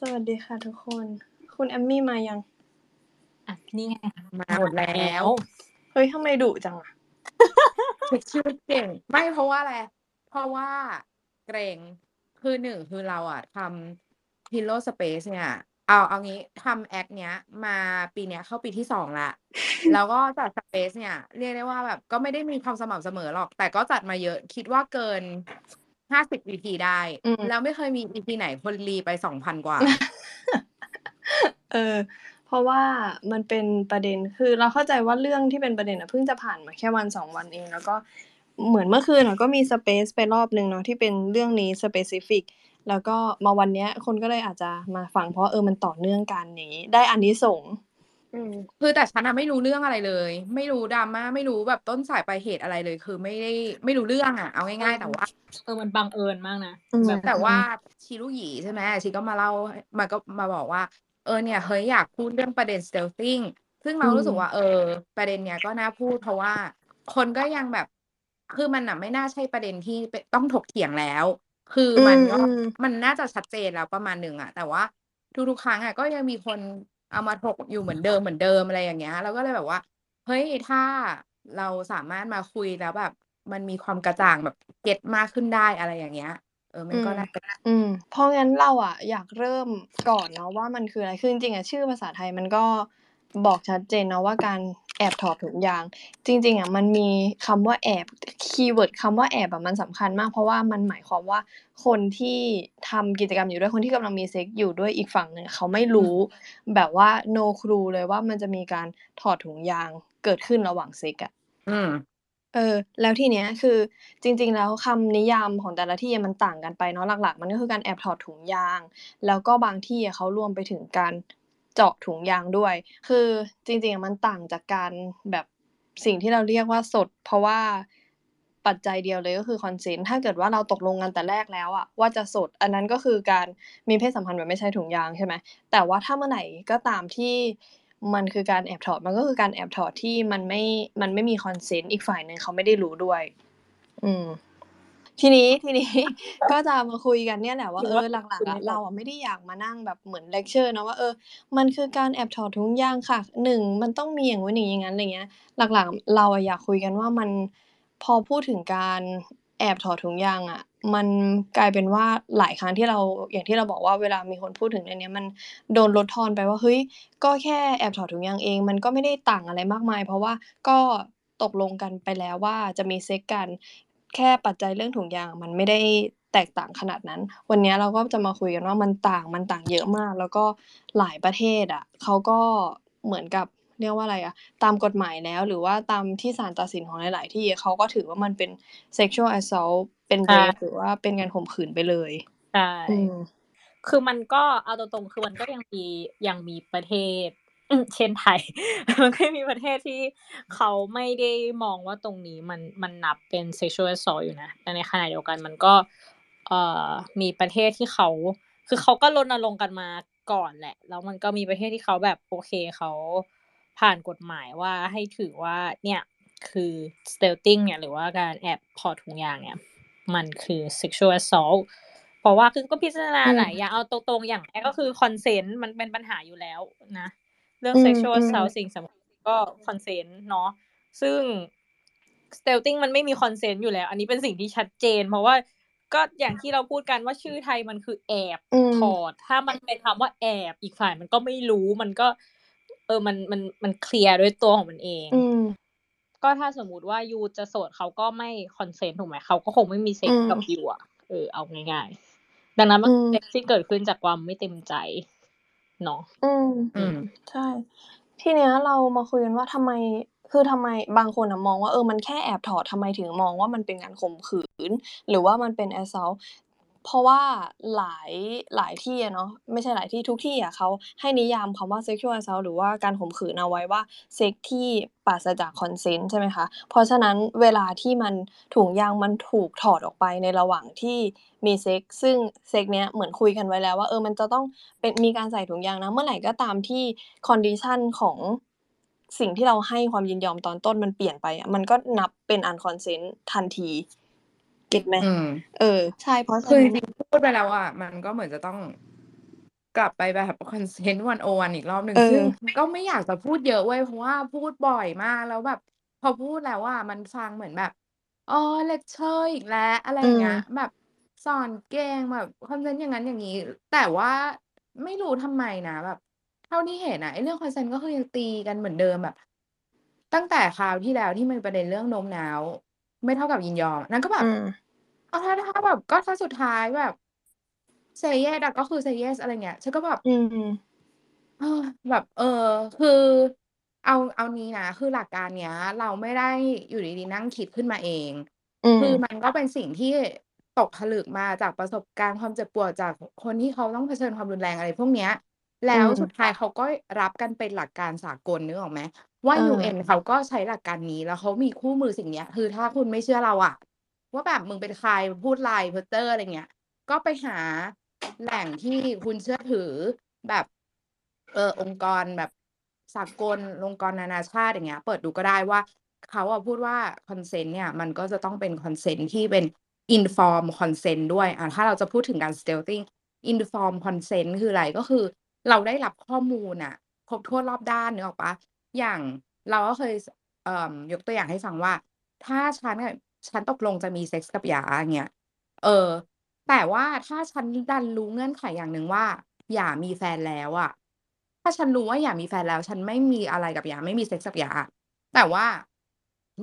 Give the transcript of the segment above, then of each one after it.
สวัสดีค่ะทุกคน คุณแอมมี่มายัง อะนี่ไงมาหมดแล้วเฮ้ยทำไมดุจังอะเช็คชื่อเก่ง ไม่เพราะว่าอะไร เพราะว่าเกรงคือหนึ่งคือเราอะทำ Pillow Space เนี่ย เอาเอางี้ทำแอคเนี้ย มาปีเนี้ยเข้าปีที่สองละ แล้วก็จัด Space เนี่ย เรียกได้ว่าแบบก็ไม่ได้มีความสม่ำเสมอหรอก แต่ก็จัดมาเยอะ คิดว่าเกิน ห้าสิบ EP ได้ อืม แล้วไม่เคยมี EP ไหนคน re ไปสองพันกว่า เออ เพราะว่ามันเป็นประเด็นคือเราเข้าใจว่าเรื่องที่เป็นประเด็นอะเพิ่งจะผ่านมาแค่วันสองวันเอง แล้วก็เหมือนเมื่อคืนอะก็มี space ไปรอบนึงเนาะที่เป็นเรื่องนี้ specific แล้วก็มาวันเนี้ยคนก็เลยอาจจะมาฟังเพราะเออมันต่อเนื่องกันอย่างนี้ ได้อันนี้ sense อืม คือแต่ฉันอะไม่รู้เรื่องอะไรเลย ไม่รู้ดราม่า ไม่รู้แบบต้นสายปลายเหตุอะไรเลย คือไม่ได้ไม่รู้เรื่องอะเอาง่าย ๆ แต่ว่า เออมันบังเอิญมากนะอืม แบบ แต่ว่าชีลูกหยีใช่ไหมชีก็มาเล่ามาก็มาบอกว่า เออเนี่ยเฮ้ยอยากพูดเรื่องประเด็น stealthing ซึ่งเรารู้สึกว่า เออ ประเด็นเนี้ยก็น่าพูดเพราะว่า คนก็ยังแบบ คือมันน่ะไม่น่าใช่ประเด็นที่เป็นต้องถกเถียงแล้ว คือมันก็ อืม มันน่าจะชัดเจนแล้วประมาณหนึ่งอะแต่ว่าทุกๆครั้งอะก็ยังมีคน เอามาถกอยู่เหมือนเดิมเหมือนเดิมอะไรอย่างเงี้ยเราก็เลยแบบว่า เฮ้ยถ้าเราสามารถมาคุยแล้วแบบ มันมีความกระจ่างแบบ get มากขึ้นได้อะไรอย่างเงี้ย เออมันก็น่าจะอืม เพราะงั้นเราอะอยากเริ่มก่อนเนาะว่ามันคืออะไรคือจริงๆอะชื่อภาษาไทยมันก็ บอกชัดเจนเนาะว่าการแอบถอดถุงยาง จริง ๆอะมันมีคำว่าแอบ keyword คำว่าแอบอะมันสำคัญมาก เพราะว่ามันหมายความว่าคนที่ทำกิจกรรมอยู่ด้วยคนที่กำลังมีเซ็กส์อยู่ด้วยอีกฝั่งหนึ่งเขาไม่รู้แบบว่า no clue เลยว่ามันจะมีการถอดถุงยางเกิดขึ้นระหว่างเซ็กอะอืมเออแล้วทีเนี้ยคือจริง ๆ แล้วคำนิยามของแต่ละที่มันต่างกันไปเนาะหลัก ๆ มันก็คือการแอบถอดถุงยาง แล้วก็บางที่อะเขารวมไปถึงการ เจาะถุงยางด้วย คือจริงๆมันต่างจากการแบบสิ่งที่เราเรียกว่าสด เพราะว่าปัจจัยเดียวเลยก็คือคอนเซนต์ถ้าเกิดว่าเราตกลงกันแต่แรกแล้วอะว่าจะสด อันนั้นก็คือการมีเพศสัมพันธ์แบบไม่ใช้ถุงยางใช่ไหมแต่ว่าถ้าเมื่อไหร่ก็ตามที่มันคือการแอบถอดมันก็คือการแอบถอดที่มันไม่มันไม่มี consent อีกฝ่ายหนึ่งเขาไม่ได้รู้ด้วย อืม ทีนี้ทีนี้ก็จะมาคุยกันเนี่ยแหละว่าเออหลักๆอะเราอะไม่ได้อยากมานั่งแบบเหมือนเลคเชอร์นะว่าเออ มันคือการแอบถอดถุงยางค่ะหนึ่งมันต้องมีอย่างนู้นอย่างนี้อย่างนั้นอะไรเงี้ย หลักๆ เราอะอยากคุยกันว่ามันพอพูดถึงการแอบถอดถุงยางอะมันกลายเป็นว่าหลายครั้งที่เราอย่างที่เราบอกว่าเวลามีคนพูดถึงเรื่องเนี้ยมันโดนลดทอนไปว่าเฮ้ยก็แค่แอบถอดถุงยางเอง มันก็ไม่ได้ต่างอะไรมากมาย เพราะว่าก็ตกลงกันไปแล้วว่าจะมีเซ็กกัน แค่ปัจจัยเรื่องถุงยางมันไม่ได้แตกต่างขนาดนั้น วันเนี้ยเราก็จะมาคุยกันว่ามันต่างมันต่างเยอะมาก แล้วก็หลายประเทศอะเขาก็เหมือนกับเรียกว่าอะไรอะตามกฎหมายแล้ว หรือว่าตามที่ศาลตัดสินของหลาย ๆ ที่เขาก็ถือว่ามันเป็น sexual assault เป็นใช่ rape หรือว่าเป็นการข่มขืนไปเลยใช่อืมคือมันก็เอาตรงๆคือมันก็ยังมียังมีประเทศอืม เช่นไทย มันก็มีประเทศที่เขาไม่ได้มองว่าตรงนี้มันมันนับเป็น sexual assault อยู่นะแต่ในขณะเดียวกันมันก็เอ่อมีประเทศที่เขา คือเขาก็รณรงค์กันมาก่อนแหละ แล้วมันก็มีประเทศที่เขาแบบโอเคเขาผ่านกฎหมายว่าให้ถือว่าเนี่ยคือ stealthing เนี่ยหรือว่าการแอบถอดถุงยางเนี่ยมันคือ sexual assault เพราะว่าคือก็พิจารณาอืมหลายอย่างเอาตรงๆอย่างแรกก็คือ consent มันเป็นปัญหาอยู่แล้วนะ เรื่องอืม sexual อืม assault สิ่งสำคัญก็ consent เนาะซึ่ง stealthing มันไม่มี consent อยู่แล้ว อันนี้เป็นสิ่งที่ชัดเจน เพราะว่าก็อย่างที่เราพูดกันว่าชื่อไทยมันคือแอบอืมถอด ถ้ามันเป็นคำว่าแอบอีกฝ่ายมันก็ไม่รู้มันก็ เออมันมันมันเคลียร์ด้วยตัวของมันเองอืมก็ถ้าสมมุติว่า you จะถอดเขาก็ไม่ consent ถูกไหมเขาก็คงไม่มีเซ็กซ์อืมกับ you อะเออเอาง่ายๆ ดังนั้นมันอืมเซ็กซ์ที่เกิดขึ้นจากความไม่เต็มใจ เนาะอืมอืมใช่ ทีเนี้ยเรามาคุยกันว่าทำไมคือทำไมบางคนอะมองว่าเออมันแค่แอบถอดทำไมถึงมองว่ามันเป็นการข่มขืน หรือว่ามันเป็น assault เพราะว่าหลายหลายที่อะเนาะไม่ใช่หลายที่ทุกที่อะเขาให้นิยามคำว่า sexual assault หรือว่าการข่มขืนเอาไว้ว่าเซ็กที่ปราศจาก consent ใช่ไหมคะ เพราะฉะนั้นเวลาที่มันถุงยางมันถูกถอดออกไปในระหว่างที่มีเซ็กซึ่งเซ็กเนี้ยเหมือนคุยกันไว้แล้วว่าเออมันจะต้องเป็นมีการใส่ถุงยางนะเมื่อไหร่ก็ตามที่ condition ของสิ่งที่เราให้ความยินยอมตอนต้นมันเปลี่ยนไปอะมันก็นับเป็น unconsent ทันที get ไหมอืมเออ ใช่เพราะฉะคือจริงๆพูดไปแล้วอะมันก็เหมือนจะต้องกลับไปแบบ Consent 101อีกรอบหนึ่งเอซึ่งก็ไม่อยากจะพูดเยอะเว้ยเพราะว่าพูดบ่อยมากแล้วแบบ พอพูดแล้วอะมันฟังเหมือนแบบอ๋อเลกเชอร์อีกแล้ว อะไรอย่างเงี้ยอืมแบบสอนเก่งแบบ Consent อย่างงั้นอย่างงี้ แต่ว่าไม่รู้ทำไมนะแบบ เท่าที่เห็นอะไอ้เรื่อง Consent ก็คือยังตีกันเหมือนเดิมแบบ ตั้งแต่คราวที่แล้วที่มีประเด็นเรื่องโน้มน้าว ไม่เท่ากับยินยอม นั่นก็แบอืบมอ้าวถ้าถ้าแบบก็ถ้าสุดท้ายแบบ say yes อะก็คือ say yes อะไรเงี้ย ฉันก็แบบ อืม เออแบบ เออ คือ เอาเอานี้นะ คือหลักการเนี้ย เราไม่ได้อยู่ดีๆนั่งคิดขึ้นมาเอง อืคือม มันก็เป็นสิ่งที่ตกผลึกมาจากประสบการณ์ความเจ็บปวดจากคนที่เขาต้องเผชิญความรุนแรงอะไรพวกเนี้ย แลอื้วม สุดท้ายเขาก็รับกันเป็นหลักการสากลนึกออกไหม? ว่า เออ UN เขาก็ใช้หลักการนี้ แล้วเขามีคู่มือสิ่งเนี้ย คือถ้าคุณไม่เชื่อเราอะว่าแบบมึงเป็นใครพูดไรเพ้อเจ้ออะไรเงี้ย ก็ไปหาแหล่งที่คุณเชื่อถือแบบ เออองค์กรแบบสากลองค์กรนานาชาติอย่างเงี้ย เปิดดูก็ได้ว่า เขาอะพูดว่า Consent เนี่ย มันก็จะต้องเป็น Consent ที่เป็น informed consent ด้วยอ่าถ้าเราจะพูดถึงการ stealthing informed consent คืออะไร?ก็คือ เราได้รับข้อมูลน่ะครบถ้วนรอบด้านนึกออกเปล่า? อย่างเราก็เคยเอ่อยกตัวอย่างให้ฟังว่า ถ้าฉันฉันตกลงจะมีเซ็กส์กับหยาอย่างเงี้ยเออ แต่ว่าถ้าฉันดันรู้เงื่อนไขอย่างหนึ่งว่าหยามีแฟนแล้วอะถ้าฉันรู้ว่าหยามีแฟนแล้ว ฉันไม่มีอะไรกับหยาไม่มีเซ็กส์กับหยาแต่ว่า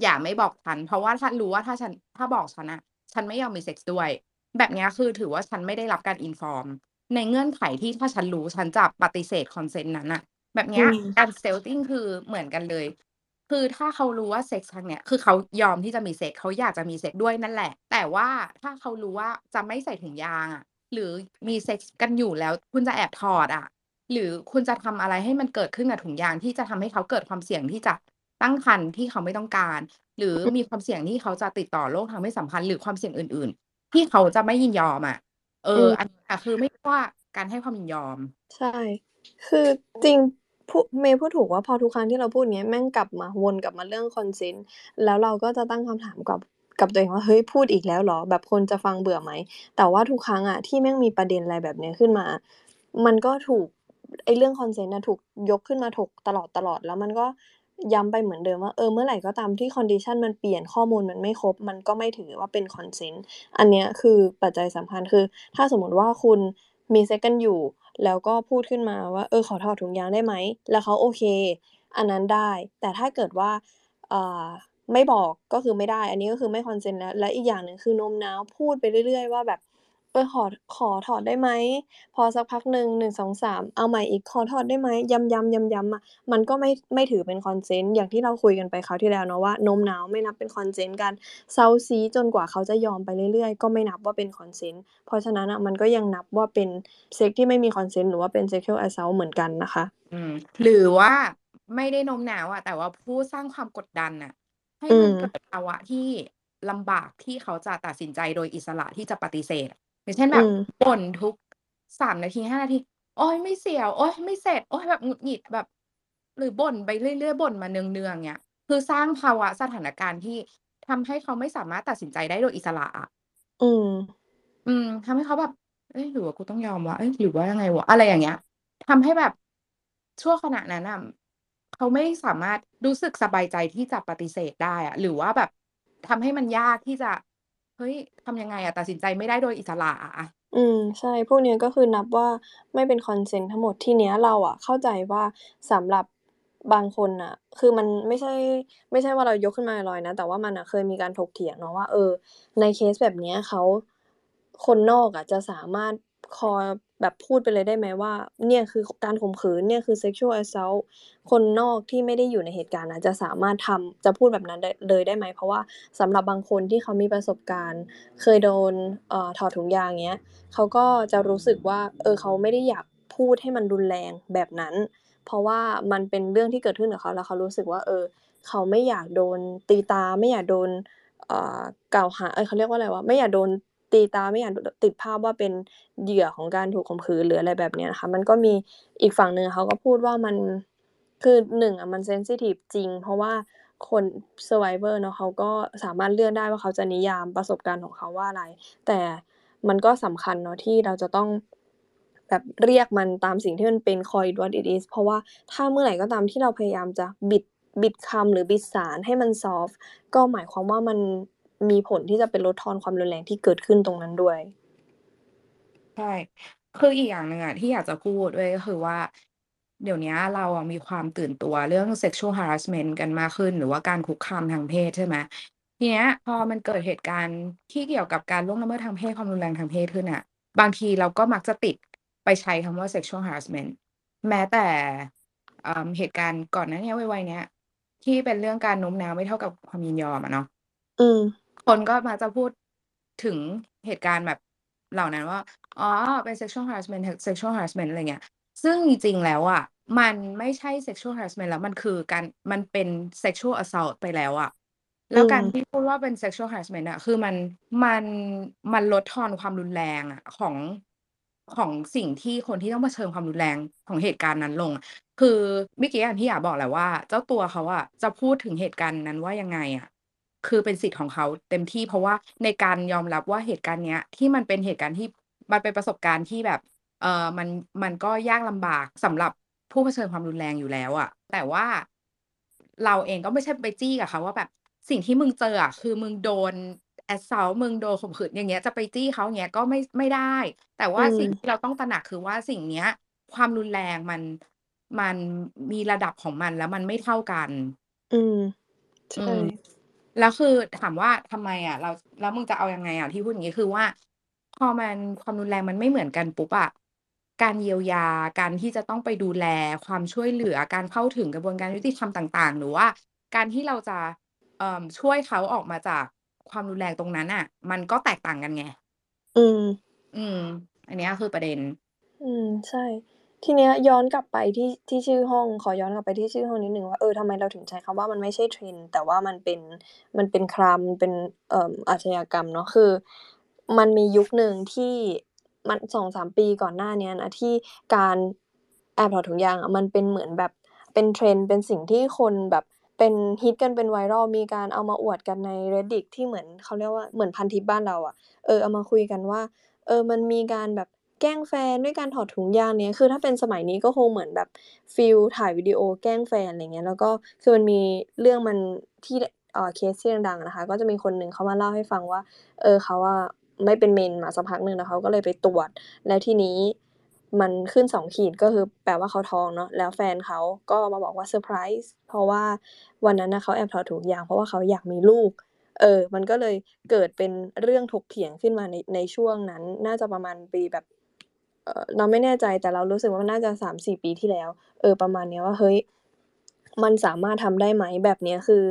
หยาไม่บอกฉัน เพราะว่าถ้ารู้ว่าถ้าฉันถ้าบอกฉันน่ะฉันไม่ยอมมีเซ็กส์ด้วย แบบเนี้ยคือถือว่าฉันไม่ได้รับการ inform ในเงื่อนไขที่ถ้าฉันรู้ฉันจะปฏิเสธ consent นั้นน่ะ แบบเนี้ยอืมการ stealthing คือเหมือนกันเลย คือถ้าเขารู้ว่าเซ็กส์ครั้งเนี้ยคือเขายอมที่จะมีเซ็กส์เขาอยากจะมีเซ็กส์ด้วยนั่นแหละ แต่ว่าถ้าเขารู้ว่าจะไม่ใส่ถุงยางอะหรือมีเซ็กส์กันอยู่แล้ว คุณจะแอบถอดอะหรือคุณจะทำอะไรให้มันเกิดขึ้นกับถุงยางที่จะทำให้เขาเกิดความเสี่ยงที่จะตั้งครรภ์ที่เขาไม่ต้องการ หรืออืมมีความเสี่ยงที่เขาจะติดต่อโรคทางเพศสัมพันธ์หรือความเสี่ยงอื่น ๆ ที่เขาจะไม่ยินยอมอะเออือมอันเนี้ยคือไม่ว่าการให้ความยินยอม ใช่ คือจริง พูเมย์พูดถูกว่าพอทุกครั้งที่เราพูดเงี้ยแม่งกลับมาวนกลับมาเรื่อง consent แล้วเราก็จะตั้งคำถามกับกับตัวเองว่าเฮ้ยพูดอีกแล้วเหรอ?แบบคนจะฟังเบื่อไหม?แต่ว่าทุกครั้งอะที่แม่งมีประเด็นอะไรแบบเนี้ยขึ้นมา มันก็ถูกไอ้เรื่อง consent น่ะถูกยกขึ้นมาถกตลอดๆแล้วมันก็ย้ำไปเหมือนเดิมว่าเออเมื่อไหร่ก็ตามที่ condition มันเปลี่ยนข้อมูลมันไม่ครบ มันก็ไม่ถือว่าเป็น consent อันเนี้ยคือปัจจัยสำคัญคือ ถ้าสมมติว่าคุณมีเซ็กส์กันอยู่ แล้วก็พูดขึ้นมาว่าเออขอถอดถุงยางได้ไหม?แล้วเขาโอเค อันนั้นได้ แต่ถ้าเกิดว่าอ่าไม่บอกก็คือไม่ได้ อันนี้ก็คือไม่ consent แล้ว และอีกอย่างหนึ่งคือโน้มน้าวพูดไปเรื่อย ๆ ว่าแบบ เออ ขอ ขอถอดได้ไหม?พอสักพักหนึ่ง 1 2 3 เอาใหม่อีก ขอถอดได้ไหม?ย้ำ ๆ ย้ำ ๆ อะ มันก็ไม่ ไม่ถือเป็น consent อย่างที่เราคุยกันไปคราวที่แล้วเนาะว่า โน้มน้าวไม่นับเป็น consent การเซ้าซี้จนกว่าเขาจะยอมไปเรื่อย ๆ ก็ไม่นับว่าเป็น consent เพราะฉะนั้นน่ะ มันก็ยังนับว่าเป็นเซ็กส์ที่ไม่มี consent หรือว่าเป็น sexual assault เหมือนกันนะคะ อืม หรือว่าไม่ได้โน้มน้าวอะ แต่ว่าพูดสร้างความกดดันน่ะ ให้อืมันมเกิดภาวะที่ลำบาก ที่เขาจะตัดสินใจโดยอิสระที่จะปฏิเสธ อย่างเช่นอืแบบม บ่นทุก3นาที5นาที โอ๊ย ไม่เสียว โอ๊ย ไม่เสร็จ โอ๊ย แบบหงุดหงิดแบบ หรือบ่นไปเรื่อย ๆ บ่นมาเนือง ๆ เงี้ย คือสร้างภาวะสถานการณ์ที่ทำให้เขาไม่สามารถตัดสินใจได้โดยอิสระอะ อืม อืม ทำให้เขาแบบ เอ๊ะ หรือว่ากูต้องยอมวะ เอ๊ะ หรือว่ายังไงวะ อะไรอย่างเงี้ย ทำให้แบบชั่วขณะนั้นน่ะ เขาไม่สามารถรู้สึกสบายใจที่จะปฏิเสธได้อะ หรือว่าแบบทำให้มันยากที่จะเฮ้ยทำยังไงอะตัดสินใจไม่ได้โดยอิสระอะอืม ใช่ พวกเนี้ยก็คือนับว่าไม่เป็นคอนเซนต์ทั้งหมดทีเนี้ยเราอะเข้าใจว่าสำหรับบางคนน่ะ คือมันไม่ใช่ ไม่ใช่ว่าเรายกขึ้นมาลอยนะ แต่ว่ามันอะเคยมีการถกเถียงเนาะว่า เออ ในเคสแบบเนี้ยเขาคนนอกอะจะสามารถคอ แบบพูดไปเลยได้ไหมว่า เนี่ยคือการข่มขืนเนี่ยคือ sexual assault คนนอกที่ไม่ได้อยู่ในเหตุการณ์อะจะสามารถทำจะพูดแบบนั้นเลยได้ไหม?เพราะว่าสำหรับบางคนที่เขามีประสบการณ์ เคยโดนเอ่อถอดถุงยางเงี้ยเขาก็จะรู้สึกว่าเออเขาไม่ได้อยากพูดให้มันรุนแรงแบบนั้น เพราะว่ามันเป็นเรื่องที่เกิดขึ้นกับเขาแล้วเขารู้สึกว่า เออ เขาไม่อยากโดนตีตาไม่อยากโดนเอ่อกล่าวหาเอ๊ยเขาเรียกว่าอะไรวะไม่อยากโดน ตีตาไม่อยากติดภาพว่าเป็นเหยื่อของการถูกข่มขืนหรืออะไรแบบเนี้ยค่ะมันก็มีอีกฝั่งหนึ่งเขาก็พูดว่ามันคือ1อะมันเซนซิทิฟจริง เพราะว่าคน survivor เนาะเขาก็สามารถเลือกได้ว่าเขาจะนิยามประสบการณ์ของเขาว่าอะไร แต่มันก็สำคัญเนาะที่เราจะต้องแบบเรียกมันตามสิ่งที่มันเป็น call it what it is เพราะว่าถ้าเมื่อไหร่ก็ตามที่เราพยายามจะบิดบิดคำหรือบิดสารให้มันซอฟต์ก็หมายความว่ามัน มีผลที่จะเป็นลดทอนความรุนแรงที่เกิดขึ้นตรงนั้นด้วย ใช่ คืออีกอย่างหนึ่งอะที่อยากจะพูดด้วยก็คือว่า เดี๋ยวเนี้ยเราอะมีความตื่นตัวเรื่อง sexual harassment กันมากขึ้น หรือว่าการคุกคามทางเพศใช่ไหมทีเนี้ย พอมันเกิดเหตุการณ์ที่เกี่ยวกับการล่วงละเมิดทางเพศความรุนแรงทางเพศขึ้นน่ะบางทีเราก็มักจะติดไปใช้คำว่า sexual harassment แม้แต่เอ่อเหตุการณ์ก่อนหน้าเนี้ยไวๆเนี้ยที่เป็นเรื่องการโน้มน้าวไม่เท่ากับความยินยอมอะเนาะอืม คนก็มักจะพูดถึงเหตุการณ์แบบเหล่านั้นว่า อ๋อ เป็น sexual harassment sexual harassment อะไรเงี้ย ซึ่งจริงๆแล้วอะมันไม่ใช่ sexual harassment แล้วมันคือการมันเป็น sexual assault ไปแล้วอะแล้วการที่พูดว่าเป็น sexual harassment อะคือมันมันมันลดทอนความรุนแรงอะของของสิ่งที่คนที่ต้องเผชิญความรุนแรงของเหตุการณ์นั้นลง คือเมื่อกี้อย่างที่หยากบอกแหละว่า เจ้าตัวเขาอะจะพูดถึงเหตุการณ์นั้นว่ายังไงอะ คือเป็นสิทธิ์ของเขาเต็มที่เพราะว่าในการยอมรับว่าเหตุการณ์เนี้ย ที่มันเป็นเหตุการณ์ที่มันเป็นประสบการณ์ที่แบบเอ่อมันมันก็ยากลำบากสำหรับผู้เผชิญความรุนแรงอยู่แล้วอะแต่ว่าเราเองก็ไม่ใช่ไปจี้กับเขาว่าแบบสิ่งที่มึงเจออะคือมึงโดน assault มึงโดนข่มขืนอย่างเงี้ยจะไปจี้เขาอย่างเงี้ยก็ไม่ไม่ได้ แต่อืว่าสิ่งมที่เราต้องตระหนักคือว่าสิ่งเนี้ย ความรุนแรงมันมันมีระดับของมันแล้วมันไม่เท่ากัน อืมใชอื่ม嗯 แล้วคือถามว่าทำไมอะเราแล้วมึงจะเอายังไงอะที่พูดอย่างงี้คือว่า พอมันความรุนแรงมันไม่เหมือนกันปุ๊บอะการเยียวยาการที่จะต้องไปดูแลความช่วยเหลือการเข้าถึงกระบวนการยุติธรรมต่าง ๆ หรือว่า การที่เราจะเอ่อช่วยเขาออกมาจากความรุนแรงตรงนั้นน่ะ มันก็แตกต่างกันไง อืม อืม อันเนี้ยคือประเด็น อืม ใช่ ทีเนี้ยย้อนกลับไปที่ที่ชื่อห้องขอย้อนกลับไปที่ชื่อห้องนิดหนึ่งว่าเออทำไมเราถึงใช้คำว่ามันไม่ใช่ trend แต่ว่ามันเป็นมันเป็น crime มันเป็นเอ่ออาชญากรรมเนาะคือ มันมียุคหนึ่งที่มัน2-3ปีก่อนหน้านี้นะที่การแอบถอดถุงยางอะมันเป็นเหมือนแบบเป็น trend เป็นสิ่งที่คนแบบเป็นฮิตกันเป็น viral มีการเอามาอวดกันใน Reddit ที่เหมือนเขาเรียกว่าเหมือนพันทิปบ้านเราอะเออเอามาคุยกันว่าเออมันมีการแบบ แกล้งแฟนด้วยการถอดถุงยางเนี้ย คือถ้าเป็นสมัยนี้ก็คงเหมือนแบบฟีลถ่ายวิดีโอแกล้งแฟนอะไรเงี้ย แล้วก็คือมันมีเรื่องมันที่เอ่อเคสที่ดังๆนะคะ ก็จะมีคนหนึ่งเขามาเล่าให้ฟังว่า เออเขาอะไม่เป็นเมนมาสักพักหนึ่งแล้วเขาก็เลยไปตรวจ แล้วทีนี้มันขึ้น2ขีดก็คือแปลว่าเขาท้องเนาะแล้วแฟนเขาก็มาบอกว่าเซอร์ไพรส์เพราะว่าวันนั้นนะเขาแอบถอดถุงยางเพราะว่าเขาอยากมีลูกเออ มันก็เลยเกิดเป็นเรื่องถกเถียงขึ้นมาในในช่วงนั้น น่าจะประมาณปีแบบ เราไม่แน่ใจแต่เรารู้สึกว่ามันน่าจะ3-4ปีที่แล้ว เออประมาณเนี้ยว่าเฮ้ยมันสามารถทำได้ไหมแบบเนี้ยคือ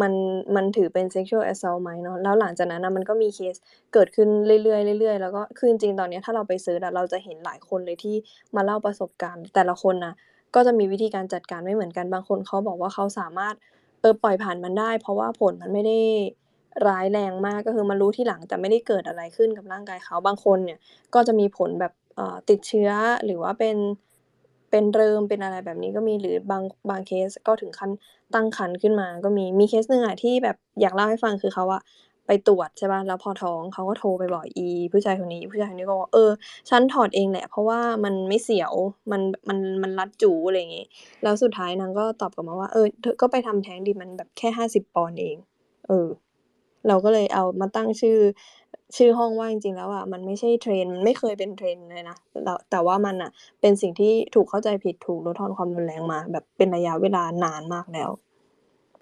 มันมันถือเป็น sexual assault ไหมเนาะแล้วหลังจากนั้นนะมันก็มีเคสเกิดขึ้นเรื่อยๆเรื่อยๆแล้วก็คือจริงๆตอนเนี้ยถ้าเราไปซิร์ชอเราจะเห็นหลายคนเลยที่มาเล่าประสบการณ์ แต่ละคนน่ะก็จะมีวิธีการจัดการไม่เหมือนกันบางคนเขาบอกว่าเขาสามารถเออปล่อยผ่านมันได้ เพราะว่าผลมันไม่ได้ร้ายแรงมากก็คือมารู้ที่หลังแต่ไม่ได้เกิดอะไรขึ้นกับร่างกายเขาบางคนเนี่ยก็จะมีผลแบบ ติดเชื้อหรือว่าเป็นเป็นเริมเป็นอะไรแบบนี้ก็มี หรือบางบางเคสก็ถึงขั้นตั้งครรภ์ขึ้นมาก็มีมีเคสหนึ่งอะที่แบบอยากเล่าให้ฟังคือเขาอะไปตรวจใช่เปล่าแล้วพอท้องเขาก็โทรไปบอกอี ผู้ชายคนนี้ ผู้ชายคนนี้ก็บอกว่าเออฉันถอดเองแหละ เพราะว่ามันไม่เสียวมันมันมันรัดจูอะไรอย่างงี้แล้วสุดท้ายนางก็ตอบกลับมาว่าเออเธอก็ไปทำแท้งดิมันแบบแค่50ปอนด์เอง เออ เราก็เลยเอามาตั้งชื่อ ชื่อห้องว่าจริงๆแล้วอะมันไม่ใช่ trend มันไม่เคยเป็น trend เลยนะแล้วแต่ว่ามันน่ะ เป็นสิ่งที่ถูกเข้าใจผิดถูกลดทอนความรุนแรงมา แบบเป็นระยะเวลานานมากแล้ว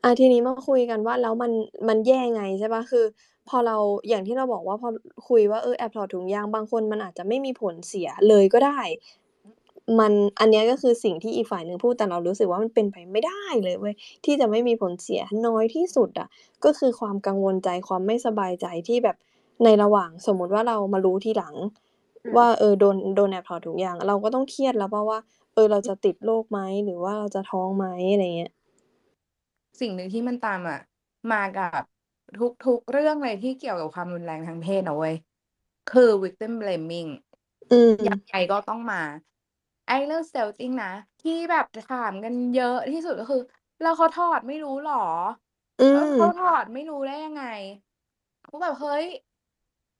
อาทีนี้มาคุยกันว่าแล้วมันมันแย่ไงใช่ปล่าคือ พอเราอย่างที่เราบอกว่าพอคุยว่าเออแอบถอดถุงยางบางคนมันอาจจะไม่มีผลเสียเลยก็ได้ มันอันนี้ก็คือสิ่งที่อีกฝ่ายหนึ่งพูดแต่เรารู้สึกว่ามันเป็นไปไม่ได้เลยเว้ยที่จะไม่มีผลเสียน้อยที่สุดอะก็คือความกังวลใจความไม่สบายใจที่แบบ ในระหว่างสมมุติว่าเรามารู้ทีหลังอืมว่าเออโดนโดนแอบถอดถุงยาง เราก็ต้องเครียดแล้วเปล่าว่า เออเราจะติดโรคไหมหรือว่าเราจะท้องไหมอะไรเงี้ยสิ่งหนึ่งที่มันตามอะมากับทุกๆเรื่องเลยที่เกี่ยวกับความรุนแรงทางเพศนะเว้ยคือ victim blaming อืมยังไงก็ต้องมา ไอ้เรื่อง stilting นะ ที่แบบถามกันเยอะที่สุดก็คือแล้วเขาถอดไม่รู้เหรอ?อืแล้วมเขาถอดไม่รู้ได้ยังไง?กูแบบเฮ้ย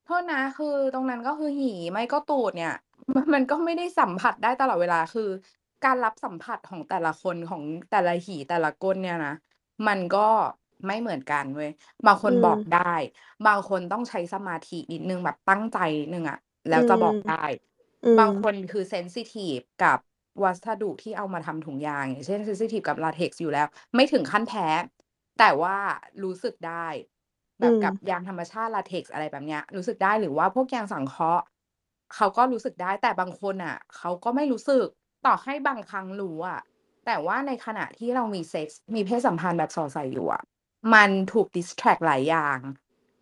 โทษนะ คือตรงนั้นก็คือหี่ไม่ก็ตูดเนี่ย มันมันก็ไม่ได้สัมผัสได้ตลอดเวลาคือ การรับสัมผัสของแต่ละคนของแต่ละหี่แต่ละก้นเนี่ยนะมันก็ไม่เหมือนกันเว้ยบางคอืนบอกมได้ บางคนต้องใช้สมาธินิดหนึ่งแบบตั้งใจนิดหนึ่งอะแล้วจะบอกมได้ อืมบางคนคือ sensitive กับวัสดุที่เอามาทำถุงยาง อย่างเช่น sensitive กับลาเท็กซ์อยู่แล้ว ไม่ถึงขั้นแพ้ แต่ว่ารู้สึกได้ แบอืบมกับยางธรรมชาติลาเท็กซ์อะไรแบบเนี้ย รู้สึกได้หรือว่าพวกยางสังเคราะห์เขาก็รู้สึกได้แต่บางคนน่ะ เขาก็ไม่รู้สึกต่อให้บางครั้งรู้อะแต่ว่าในขณะที่เรามีเซ็กส์มีเพศสัมพันธ์แบบสอดใส่อยู่อะมันถูก distract หลายอย่าง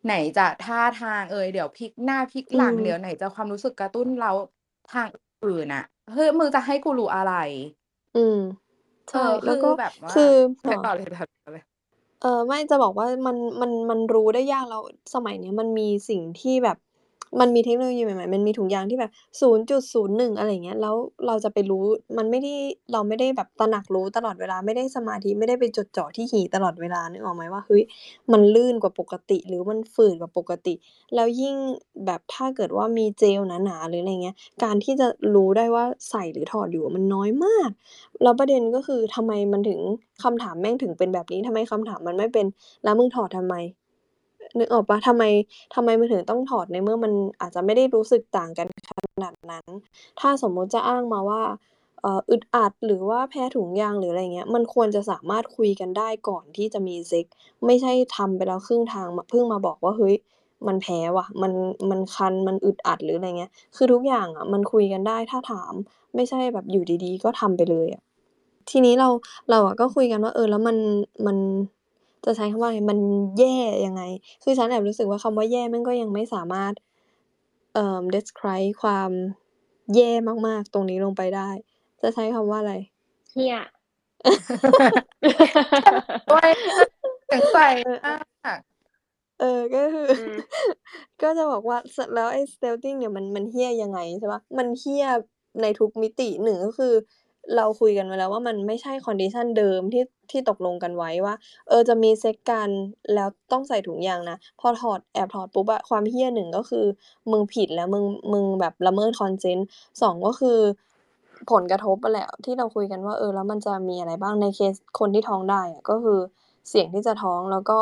ไหนจะท่าทางเอยเดี๋ยวพลิกหน้าพลิกอืหลังมเดี๋ยวไหนจะความรู้สึกกระตุ้นเร้าทางอื่นน่ะเฮ้ยมึงจะให้กูรู้อะไร?อืมเอใช่อแล้คืวอก็แบบว่าคืออะต่อต่อเลยต่อเลย เออไม่ จะบอกว่ามัน มัน มันรู้ได้ยาก แล้วสมัยเนี้ยมันมีสิ่งที่แบบ มันมีเทคโนโลยีใหม่ๆ มันมีถุงยางที่แบบ0.01อะไรอย่างเงี้ย แล้วเราจะไปรู้ มันไม่ได้ เราไม่ได้แบบตระหนักรู้ตลอดเวลา ไม่ได้สมาธิ ไม่ได้ไปจดจ่อที่หี่ตลอดเวลา นึกออกไหมว่า เฮ้ย มันลื่นกว่าปกติ หรือมันฝืดกว่าปกติ แล้วยิ่งแบบถ้าเกิดว่ามีเจลหนาๆ หรืออะไรเงี้ย การที่จะรู้ได้ว่าใส่หรือถอดอยู่มันน้อยมาก แล้วประเด็นก็คือทำไมมันถึงคำถามแม่งถึงเป็นแบบนี้ทำไมคำถามมันไม่เป็น แล้วมึงถอดทำไม? นึกออกปล่า?ทำไมทำไมมึงถึงต้องถอดในเมื่อมันอาจจะไม่ได้รู้สึกต่างกันขนาดนั้น ถ้าสมมุติจะอ้างมาว่าอึดอัดหรือว่าแพ้ถุงยางหรืออะไรเงี้ย มันควรจะสามารถคุยกันได้ก่อนที่จะมีเซ็ก ไม่ใช่ทำไปแล้วครึ่งทางเพิ่งมาบอกว่าเฮ้ยมันแพ้ว่ะ มันมันคันมันอึดอัดหรืออะไรเงี้ย คือทุกอย่างอะมันคุยกันได้ถ้าถาม ไม่ใช่แบบอยู่ดีๆ ก็ทำไปเลยอะทีนี้เราเราอะก็คุยกันว่าเออแล้วมันมัน จะใช้คำว่าอะไรมันแย่ยังไง?คือฉันแอบรู้สึกว่าคำว่าแย่แม่งก็ยังไม่สามารถเอ่อ describe ความแย่มากๆ ตรงนี้ลงไปได้ จะใช้คำว่าอะไรเหี้ยโอ๊ยเสียงใสเออมากเออ ก็คืออืมก็จะบอกว่าสแล้วไอ้ stealthing เนี่ยมันมันเหี้ยยังไงใช่เปล่ามันเหี้ยในทุกมิติ1ก็คือ เราคุยกันไว้แล้วว่ามันไม่ใช่ condition เดิมที่ที่ตกลงกันไว้ว่า เออจะมีเซ็กส์กันแล้วต้องใส่ถุงยางนะพอถอดแอบถอดปุ๊บอะความเหี้ย1ก็คือ มึงผิดแล้วมึงมึงแบบละเมิด consent 2ก็คือผลกระทบอะแหละที่เราคุยกันว่าเออแล้วมันจะมีอะไรบ้างในเคสคนที่ท้องได้อะก็คือเสี่ยงที่จะท้องแล้วก็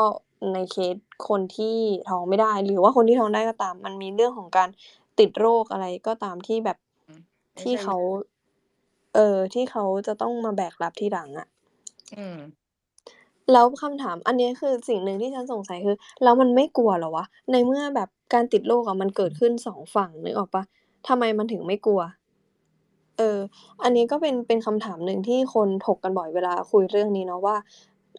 ในเคสคนที่ท้องไม่ได้ หรือว่าคนที่ท้องได้ก็ตาม มันมีเรื่องของการติดโรคอะไรก็ตามที่แบบอืมไม่ที่ใช่เขา เออ ที่เขาจะต้องมาแบกรับทีหลังอะ อืม แล้วคำถามอันเนี้ย คือสิ่งหนึ่งที่ฉันสงสัย คือ แล้วมันไม่กลัวเหรอวะ?ในเมื่อแบบการติดโรคอะมันเกิดขึ้น 2 ฝั่ง นึกออกเปล่า?ทำไมมันถึงไม่กลัว?เออ อันนี้ก็เป็น เป็นคำถามหนึ่งที่คนถกกันบ่อยเวลาคุยเรื่องนี้เนาะว่า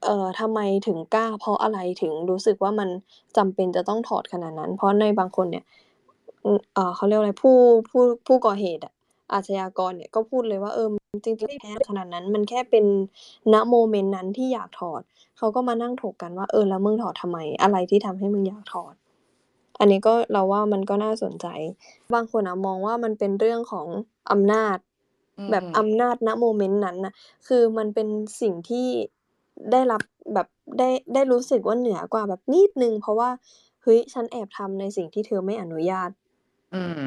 เอ่อ ทำไมถึงกล้า เพราะอะไรถึงรู้สึกว่ามันจำเป็นจะต้องถอดขนาดนั้น เพราะในบางคนเนี่ย อืมอ่าเขาเรียกว่าอะไร ผู้ ผู้ ผู้ก่อเหตุอะ อาชญากรเนี่ยก็พูดเลยว่า เออ จริงๆไม่แพ้ขนาดนั้น มันแค่เป็นณโมเมนต์นั้นที่อยากถอด เขาก็มานั่งถกกันว่า เออ แล้วมึงถอดทำไม?อะไรที่ทำให้มึงอยากถอด?อันนี้ก็เราว่ามันก็น่าสนใจ บางคนอะมองว่ามันเป็นเรื่องของอำนาจอืแบบมอำนาจณโมเมนต์นั้นน่ะคือมันเป็นสิ่งที่ได้รับแบบได้ได้รู้สึกว่าเหนือกว่าแบบนิดหนึ่งเพราะว่าเฮ้ยฉันแอบทำในสิ่งที่เธอไม่อนุญาต อืม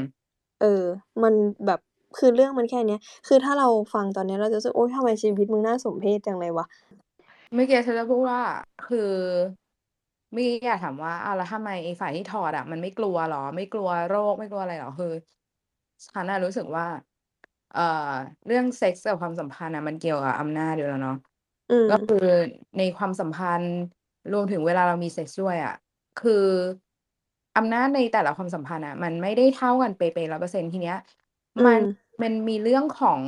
เออ มันแบบ คือเรื่องมันแค่เนี้ย คือถ้าเราฟังตอนนี้เราจะรู้สึกโอ๊ยทำไมชีวิตมึงน่าสมเพชจังเลยวะ?เมื่อกี้ฉันจะพูดว่าคือเมื่อกี้อยากถามว่าอ้าวแล้วทำไมไอ้ฝ่ายที่ถอดอะมันไม่กลัวหรอ?ไม่กลัวโรคไม่กลัวอะไรหรอ?คือฉันน่ะรู้สึกว่า เอ่อ เรื่องเซ็กส์กับความสัมพันธ์อะมันเกี่ยวกับอำนาจอยู่แล้วเนาะก็คือในความสัมพันธ์รวมถึงเวลาเรามีเซ็กส์ด้วยอะ คืออำนาจในแต่ละความสัมพันธ์อะ มันไม่ได้เท่ากันเป๊ะๆ100%ทีเนี้ย มัน มมันมีเรื่องของ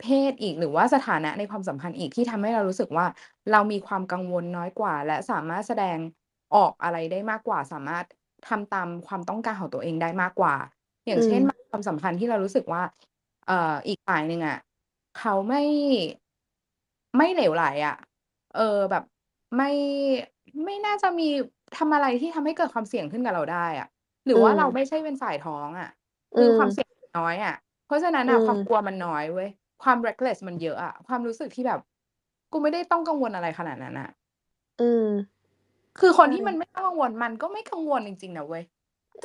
เพศอีกหรือว่าสถานะในความสัมพันธ์อีกที่ทำให้เรารู้สึกว่า เรามีความกังวลน้อยกว่า และสามารถแสดงออกอะไรได้มากกว่า สามารถทำตามความต้องการของตัวเองได้มากกว่า อย่าอืงเช่นมความสัมพันธ์ที่เรารู้สึกว่า เอ่ออีกฝ่ายหนึ่งอะเขาไม่ไม่เหลวไหลอะเออแบบไม่ไม่น่าจะมีทำอะไรที่ทำให้เกิดความเสี่ยงขึ้นกับเราได้อะหรือือว่าเรามไม่ใช่เป็นฝ่ายท้องอะอืคือความมเสี่ยงมันน้อยอะ เพราะฉะนั้นอืน่ะความม กลัวมันน้อยเว้ย ความ reckless มันเยอะอะ ความรู้สึกที่แบบ กูไม่ได้ต้องกังวลอะไรขนาดนั้นน่ะ อืม คือคใชนที่มัน่ไม่ต้องกังวล มันก็ไม่กังวลจริง ๆ นะเว้ย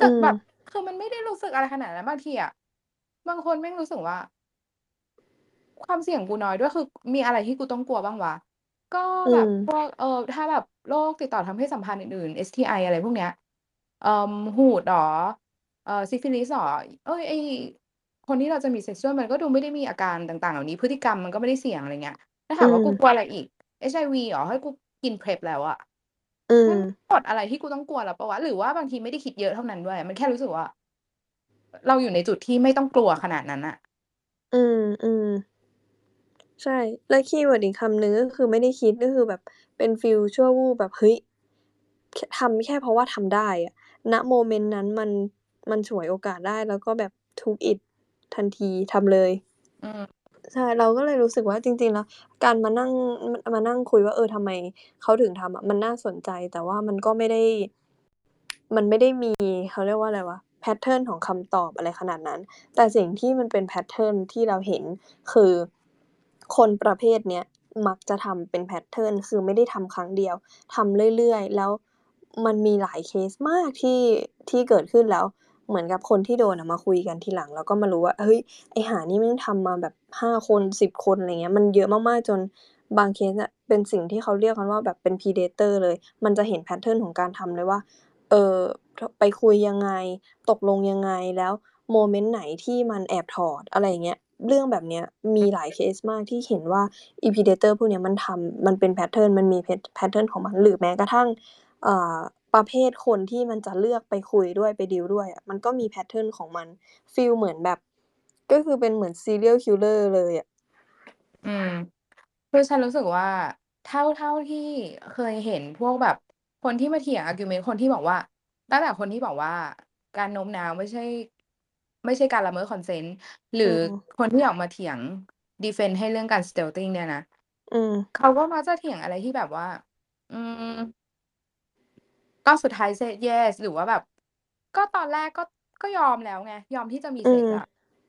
อจืะแบบมคือมันไม่ได้รู้สึกอะไรขนาดนั้น บางทีอะ บางคนแม่งรู้สึกว่า ความเสี่ยงกูน้อยด้วย คือมีอะไรที่กูต้องกลัวบ้างวะ ก็แบบอืมพวก เอ่อ ถ้าแบบโรคติดต่อทางเพศสัมพันธ์อื่น ๆ STI อะไรพวกเนี้ย เอ่อ หูดเหรอ เอ่อ ซิฟิลิสเหรอ เอ๊ย ไอ้ คนที่เราจะมี sexual มันก็ดูไม่ได้มีอาการต่าง ๆ เหล่านี้ พฤติกรรมมันก็ไม่ได้เสี่ยง อะไรเงี้ย ถ้าถามว่ากูืมกลัวอะไรอีก HIV เหรอเฮ้ยกูกิน PrEP แล้วอะอืมมันหมดอะไรที่กูต้องกลัวแล้วเปล่าวะ หรือว่าบางทีไม่ได้คิดเยอะเท่านั้นด้วย มันแค่รู้สึกว่า เราอยู่ในจุดที่ไม่ต้องกลัวขนาดนั้นน่ะอืมๆใช่ แล้ว keyword อีกคำหนึ่งก็คือไม่ได้คิดก็คือแบบเป็น feel ชั่ววูบแบบเฮ้ยแค่ทำแค่เพราะว่าทำได้อะณ moment นั้นมันมันฉวยโอกาสได้แล้วก็แบบ took it ทันทีทำเลยอืมใช่เราก็เลยรู้สึกว่าจริง ๆ แล้ว การมานั่งมานั่งคุยว่า เออ ทำไมเขาถึงทำอะ มันน่าสนใจ แต่ว่ามันก็ไม่ได้ มันไม่ได้มี เขาเรียกว่าอะไรวะ pattern ของคำตอบอะไรขนาดนั้น แต่สิ่งที่มันเป็น pattern ที่เราเห็น คือคนประเภทเนี้ยมักจะทำเป็น pattern คือไม่ได้ทำครั้งเดียว ทำเรื่อย ๆ แล้วมันมีหลายเคสมากที่ ที่เกิดขึ้นแล้ว เหมือนกับคนที่โดนมาคุยกันทีหลัง แล้วก็มารู้ว่าเฮ้ยไอ้ห่านี่แม่งทำมาแบบ5คน10คนอะไรเงี้ยมันเยอะมากๆจนบางเคสเป็นสิ่งที่เขาเรียกกันว่าแบบเป็น predator เลย มันจะเห็น pattern ของการทำเลยว่าเออไปคุยยังไงตกลงยังไงแล้ว moment ไหนที่มันแอบถอดอะไรเงี้ยเรื่องแบบเนี้ยมีหลายเคสมากที่เห็นว่าอี predator พวกเนี้ยมันทำมันเป็น pattern มันมี pat- pattern ของมัน หรือแม้กระทั่งอ่า ประเภทคนที่มันจะเลือกไปคุยด้วยไปดีลด้วยอะ มันก็มี pattern ของมัน feel เหมือนแบบ ก็คือเป็นเหมือน serial killer เลยอะ อืม คือฉันรู้สึกว่า เท่า เท่าที่เคยเห็นพวกแบบคนที่มาเถียง argument คนที่บอกว่า ตั้งแต่คนที่บอกว่า การโน้มน้าวไม่ใช่ ไม่ใช่การละเมิด consent หรืออืม คนที่ออกมาเถียง defense ให้เรื่องการ stealthing เนี่ยนะ อืม เขาก็มักจะเถียงอะไรที่แบบว่า อืม ก็สุดท้าย said yes หรือว่าแบบ ก็ตอนแรกก็ก็ยอมแล้วไง ยอมที่จะมีเซ็กซ์อืมอะ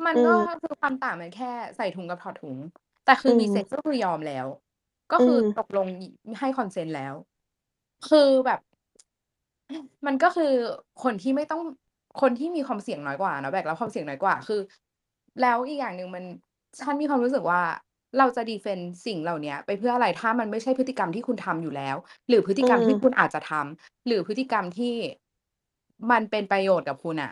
มันอืก็มคือความต่างมันแค่ใส่ถุงกับถอดถุง แต่คือือมีเซ็กมก็คือยอมแล้ว ก็อืคือมตกลงยให้ consent แล้ว คือแบบ มันก็คือคนที่ไม่ต้องคนที่มีความเสี่ยงน้อยกว่าเนาะแบกรับความเสี่ยงน้อยกว่า คือ แล้วอีกอย่างหนึ่งมันฉันมีความรู้สึกว่า เราจะดีเฟนส์สิ่งเหล่าเนี้ยไปเพื่ออะไร ถ้ามันไม่ใช่พฤติกรรมที่คุณทำอยู่แล้ว หรือพฤติอืกรรมที่ม คุณอาจจะทำ หรือพฤติกรรมที่มันเป็นประโยชน์กับคุณน่ะ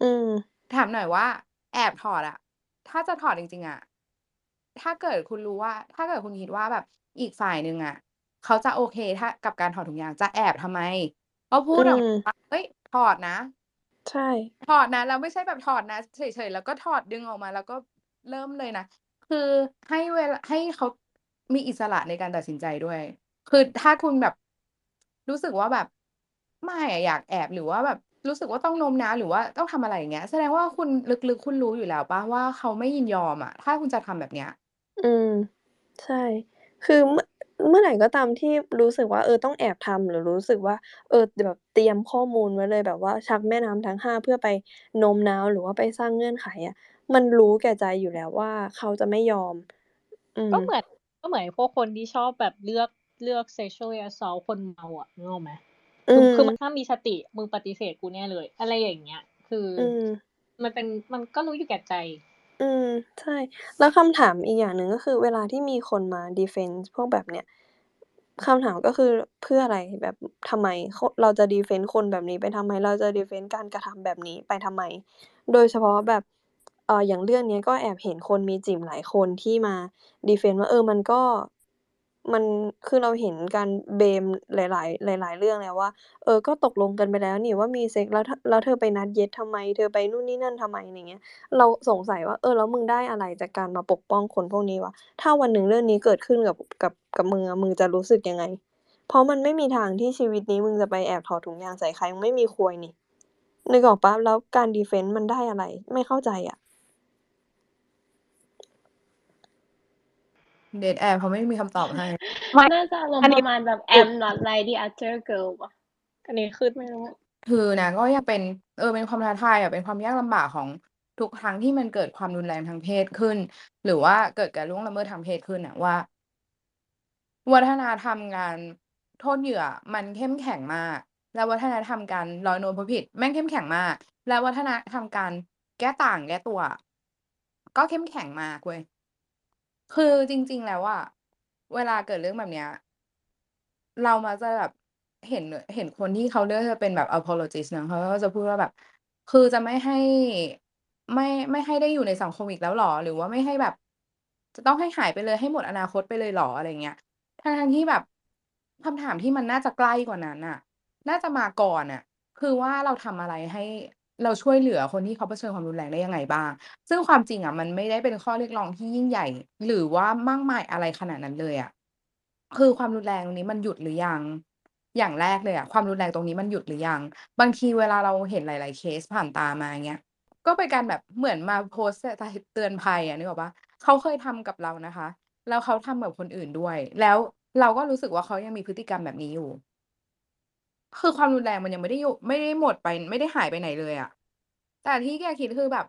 อืม ถามหน่อยว่า แอบถอดอะ ถ้าจะถอดจริง ๆ อะ ถ้าเกิดคุณรู้ว่า ถ้าเกิดคุณคิดว่าแบบอีกฝ่ายหนึ่งอะ เขาจะโอเคถ้า กับการถอดถุงยาง จะแอบทำไม ก็พูอืดออกมามว่า"เฮ้ย ถอดนะ"ใช่ ถอดนะ แล้วไม่ใช่แบบถอดนะเฉย ๆ แล้วก็ถอดดึงออกมา แล้วก็เริ่มเลยนะ คือให้เวลาให้เขามีอิสระในการตัดสินใจด้วย คือถ้าคุณแบบรู้สึกว่าแบบ ไม่อะอยากแอบหรือว่าแบบรู้สึกว่าต้องโน้มน้าวหรือว่าต้องทำอะไรอย่างเงี้ย แสดงว่าคุณลึกๆคุณรู้อยู่แล้วปล่าว่าเขาไม่ยินยอมอะถ้าคุณจะทำแบบเนี้ย อืม ใช่ คือเมื่อเมื่อไหร่ก็ตามที่รู้สึกว่าเออต้องแอบทำหรือรู้สึกว่า เออแบบเตรียมข้อมูลไว้เลยแบบว่าชักแม่น้ำทั้ง5เพื่อไปโน้มน้าวหรือว่าไปสร้างเงื่อนไขอะ มันรู้แก่ใจอยู่แล้วว่า เขาจะไม่ยอม อืม ก็เหมือนก็เหมือนไอ้พวกคนที่ชอบแบบเลือกเลือก sexually assault คนเมาอะนึกออกไหม?อืมคือคือถ้ามีสติมึงปฏิเสธกูแน่เลย อะไรอย่างเงี้ย คืออืม มันเป็นมันก็รู้อยู่แก่ใจ อืม ใช่ แล้วคำถามอีกอย่างหนึ่ง ก็คือเวลาที่มีคนมา defense พวกแบบเนี้ย คำถามก็คือเพื่ออะไร แบบทำไม ค เราจะ defense คนแบบนี้ไปทำไม เราจะ defense การกระทำแบบนี้ไปทำไม โดยเฉพาะแบบ เอ่อ อย่างเรื่องเนี้ยก็แอบเห็นคนมีจิ่มหลายคนที่มาดีเฟนส์ว่า เออ มันก็ มัน คือเราเห็นการเบลมหลาย ๆ หลาย ๆ เรื่องแล้วว่า เออ ก็ตกลงกันไปแล้วนี่ว่ามีเซ็กแล้ว ท แล้วเธอไปนัดเย็ดทำไม เธอไปนู่นนี่นั่นทำไมอะไรอย่างเงี้ย เราสงสัยว่า เออ แล้วมึงได้อะไรจากการมาปกป้องคนพวกนี้วะ ถ้าวันหนึ่งเรื่องนี้เกิดขึ้นกับ กับ กับมึงอะ มึงจะรู้สึกยังไง เพราะมันไม่มีทางที่ชีวิตนี้มึงจะไปแอบถอดถุงยางใส่ใคร มึงไม่มีควยนี่ นึกออกเปล่า แล้วการดีเฟนส์มันได้อะไร ไม่เข้าใจอะ dead air เพราะไม่มีคำตอบให้ไม่น่าจะอารมอันณ์ปนี้ระมาณแบบคือ I'm not like the other girl เปล่า?อันนี้คือไม่รู้ คือนะก็ยังเป็นเออเป็นความท้าทายอะเป็นความยากลำบากของทุกครั้งที่มันเกิดความรุนแรงทางเพศขึ้น หรือว่าเกิดการล่วงละเมิดทางเพศขึ้นน่ะว่า วัฒนธรรมการโทษเหยื่อมันเข้มแข็งมาก แล้ววัฒนธรรมการลอยนวลผู้ผิด แม่งเข้มแข็งมาก แล้ววัฒนธรรมการแก้ต่างแก้ตัวอะก็เข้มแข็งมากเว้ย คือจริง ๆ แล้วอะเวลาเกิดเรื่องแบบเนี้ย เรามักจะแบบเห็น เห็นคนที่เขาเลือกจะเป็นแบบ apologist เนาะ เขาก็จะพูดว่าแบบ คือจะไม่ให้ ไม่ ไม่ให้ได้อยู่ในสังคมอีกแล้วเหรอ?หรือว่าไม่ให้แบบ จะต้องให้หายไปเลย ให้หมดอนาคตไปเลยเหรอ?อะไรอย่างเงี้ย ทั้ง ๆ ที่แบบคำถามที่มันน่าจะใกล้กว่านั้นน่ะ น่าจะมาก่อนน่ะ คือว่าเราทำอะไรให้ เราช่วยเหลือคนที่เขาเผชิญความรุนแรงได้ยังไงบ้าง?ซึ่งความจริงอะมันไม่ได้เป็นข้อเรียกร้องที่ยิ่งใหญ่ หรือว่ามากมายอะไรขนาดนั้นเลยอะคือความรุนแรงตรงนี้มันหยุดหรือยัง?อย่างแรกเลยอะความรุนแรงตรงนี้มันหยุดหรือยัง?บางทีเวลาเราเห็นหลาย ๆ เคสผ่านตามาอย่างเงี้ยก็เป็นการแบบเหมือนมาโพสต์เตือนภัยอะนึกออกปล่า?เขาเคยทำกับเรานะคะ แล้วเขาทำกับคนอื่นด้วย แล้วเราก็รู้สึกว่าเขายังมีพฤติกรรมแบบนี้อยู่ คือความรุนแรงมันยังไม่ได้อยู่ไม่ได้หมดไป ไม่ได้หายไปไหนเลยอะแต่ที่แกคิดคือแบบ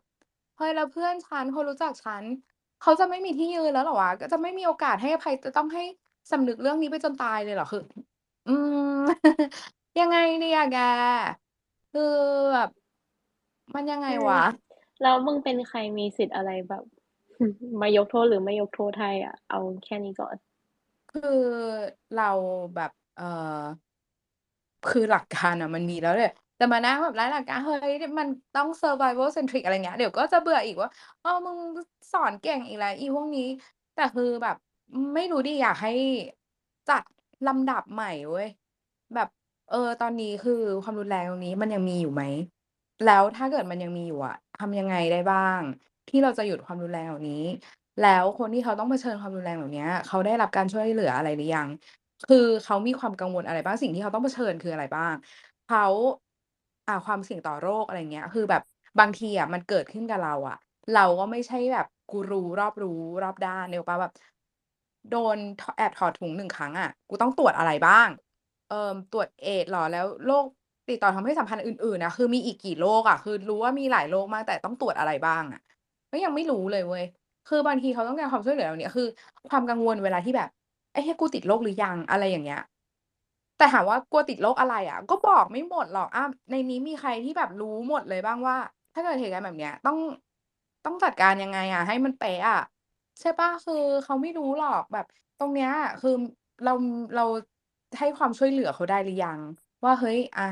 เฮ้ยแล้วเพื่อนฉันคนรู้จักฉันเขาจะไม่มีที่ยืนแล้วเหรอวะ?ก็จะไม่มีโอกาสให้อภัยจะต้องให้สำนึกเรื่องนี้ไปจนตายเลยเหรอ?คือ อืม ยังไงดีอะแกคือแบบมันยังไงอืวะ?มแล้วมึงเป็นใครมีสิทธิ์อะไรแบบ มายกโทษหรือไม่ยกโทษให้อะเอาแค่นี้ก่อน คือเราแบบ เอ่อ คือหลักการอะมันมีแล้วแหละแต่มานั่งแบบไร้หลักการเฮ้ยมันต้อง survival centric อะไรเงี้ยเดี๋ยวก็จะเบื่ออีกว่าเออมึงสอนเก่งอีกแล้วอีพวกนี้ แต่คือแบบไม่รู้ดิอยากให้จัดลำดับใหม่เว้ยแบบ เออ ตอนนี้คือความรุนแรงตรงนี้มันยังมีอยู่ไหม?แล้วถ้าเกิดมันยังมีอยู่อะทำยังไงได้บ้าง?ที่เราจะหยุดความรุนแรงเหล่านี้ แล้วคนที่เขาต้องเผชิญความรุนแรงเหล่าเนี้ยเขาได้รับการช่วยเหลืออะไรหรือยัง? คือเขามีความกังวลอะไรบ้าง?สิ่งที่เขาต้องเผชิญคืออะไรบ้าง?เขา อ่า ความเสี่ยงต่อโรค อะไรเงี้ย คือแบบบางทีอะมันเกิดขึ้นกับเราอะ เราก็ไม่ใช่แบบกูรูรอบรู้รอบด้านนึกออกเปล่า?แบบ โดน ถ แอบถอดถุง 1 ครั้งอะ กูต้องตรวจอะไรบ้าง?เอ่อ ตรวจเอดส์เหรอ?แล้วโรคติดต่อทางเพศสัมพันธ์อื่น ๆ อะ คือมีอีกกี่โรคอะ?คือรู้ว่ามีหลายโรคมาก แต่ต้องตรวจอะไรบ้างอะ?ก็ยังไม่รู้เลยเว้ย คือบางทีเขาต้องการความช่วยเหลือเหล่าเนี้ย คือความกังวลเวลาที่แบบ" ไอ้เหี้ยกูติดโรคหรือยัง?"อะไรอย่างเงี้ย แต่ถามว่ากลัวติดโรคอะไรอะ?ก็บอกไม่หมดหรอกอาในนี้มีใครที่แบบรู้หมดเลยบ้างว่า ถ้าเกิดเหตุการณ์แบบเนี้ย ต้องต้องจัดการยังไงอะให้มันเป๊ะอะใช่ปล่า?คือเขาไม่รู้หรอกแบบ ตรงเนี้ย คือเราเราให้ความช่วยเหลือเขาได้หรือยัง?ว่าเฮ้ยอะ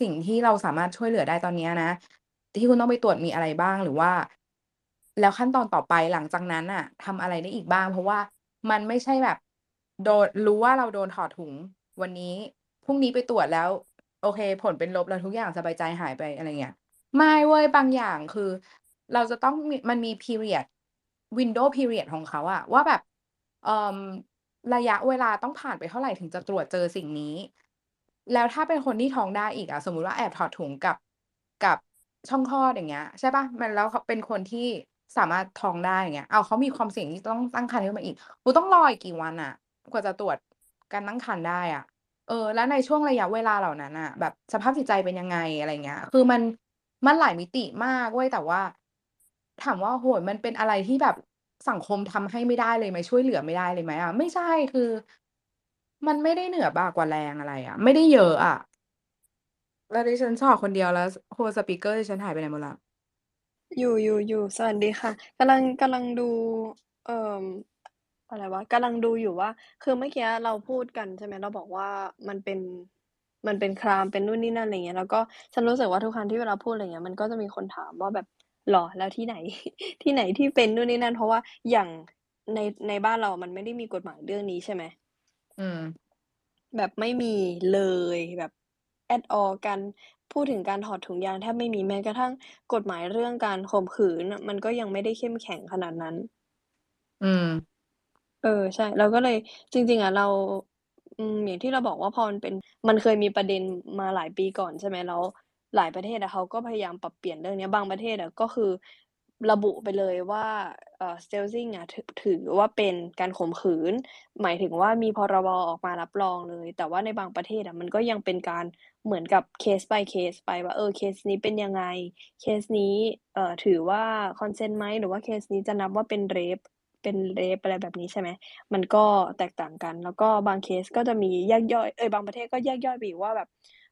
สิ่งที่เราสามารถช่วยเหลือได้ตอนเนี้ยนะที่คุณต้องไปตรวจมีอะไรบ้าง?หรือว่า แล้วขั้นตอนต่อไปหลังจากนั้นน่ะทำอะไรได้อีกบ้าง?เพราะว่ามันไม่ใช่แบบ โดนรู้ว่าเราโดนถอดถุงวันนี้พรุ่งนี้ไปตรวจแล้ว โอเค ผลเป็นลบแล้วทุกอย่างสบายใจหายไปอะไรเงี้ยไม่เว้ยบางอย่างคือ เราจะต้องมันมี period window period ของเขาอะว่าแบบเอ่อระยะเวลาต้องผ่านไปเท่าไหร่ถึงจะตรวจเจอสิ่งนี้ แล้วถ้าเป็นคนที่ท้องได้อีกอะสมมุติว่าแอบถอดถุงกับกับช่องคลอดอย่างเงี้ย ใช่ปล่า?มันแล้วเขาเป็นคนที่สามารถท้องได้อย่างเงี้ยเอาเขามีความเสี่ยงที่ต้องตั้งครรภ์ขึ้นมาอีกกูต้องรออีกกี่วันอะ กว่าจะตรวจการตั้งครรภ์ได้อะเออ แล้วในช่วงระยะเวลาเหล่านั้นน่ะ แบบสภาพจิตใจเป็นยังไง?อะไรเงี้ย คือมันมันหลายมิติมากเว้ยแต่ว่า ถามว่าโอ้โฮมันเป็นอะไรที่แบบสังคมทำให้ไม่ได้เลยไหม?ช่วยเหลือไม่ได้เลยไหมอะ?ไม่ใช่คือ มันไม่ได้เหนือบ่ากว่าแรงอะไรอะไม่ได้เยอะอะแล้วดิฉัน talk คนเดียวแล้วส Whole speaker ดิฉันหายไปไหนหมดแล้ว?อยู่ๆๆสวัสดีค่ะกำลังกำลังดู เอ่อ อะไรวะกำลังดูอยู่ว่า คือเมื่อกี้เราพูดกันใช่ไหม?เราบอกว่ามันเป็นมันเป็น crime เป็นนู่นนี่นั่นอะไรอย่างเงี้ยแล้วก็ฉันรู้สึกว่าทุกครั้งที่เวลาพูดอะไรอย่างเงี้ยมันก็จะมีคนถามว่าแบบ"เหรอ?แล้วที่ไหน ที่ไหนที่เป็นนู่นนี่นั่น"เพราะว่าอย่างในในบ้านเราอะมันไม่ได้มีกฎหมายเรื่องนี้ใช่ไหม?อืม แบบไม่มีเลยแบบ at all การพูดถึงการถอดถุงยางแทบไม่มีแม้กระทั่งกฎหมายเรื่องการข่มขืนน่ะมันก็ยังไม่ได้เข้มแข็งขนาดนั้น อืม เออ ใช่ เราก็เลย จริง ๆ อะ เรา อืม อย่างที่เราบอกว่า พอมันเป็น มันเคยมีประเด็นมาหลายปีก่อน ใช่ไหม?แล้วหลายประเทศอะ เขาก็พยายามปรับเปลี่ยนเรื่องเนี้ย บางประเทศอะ ก็คือระบุไปเลยว่า เอ่อ stalking อะ ถ ถือว่าเป็นการข่มขืน หมายถึงว่า มี พรบ.ออกมารับรองเลย แต่ว่าในบางประเทศอะ มันก็ยังเป็นการ เหมือนกับ case by case ไปว่า เออ เคสนี้เป็นยังไง?เคสนี้ เอ่อ ถือว่า consent ไหม?หรือว่าเคสนี้จะนับว่าเป็น rape เป็น rape อะไรแบบนี้ใช่ไหม?มันก็แตกต่างกัน แล้วก็บางเคสก็จะมีแยกย่อยเอ๊ยบางประเทศก็แยกย่อยไปว่าแบบ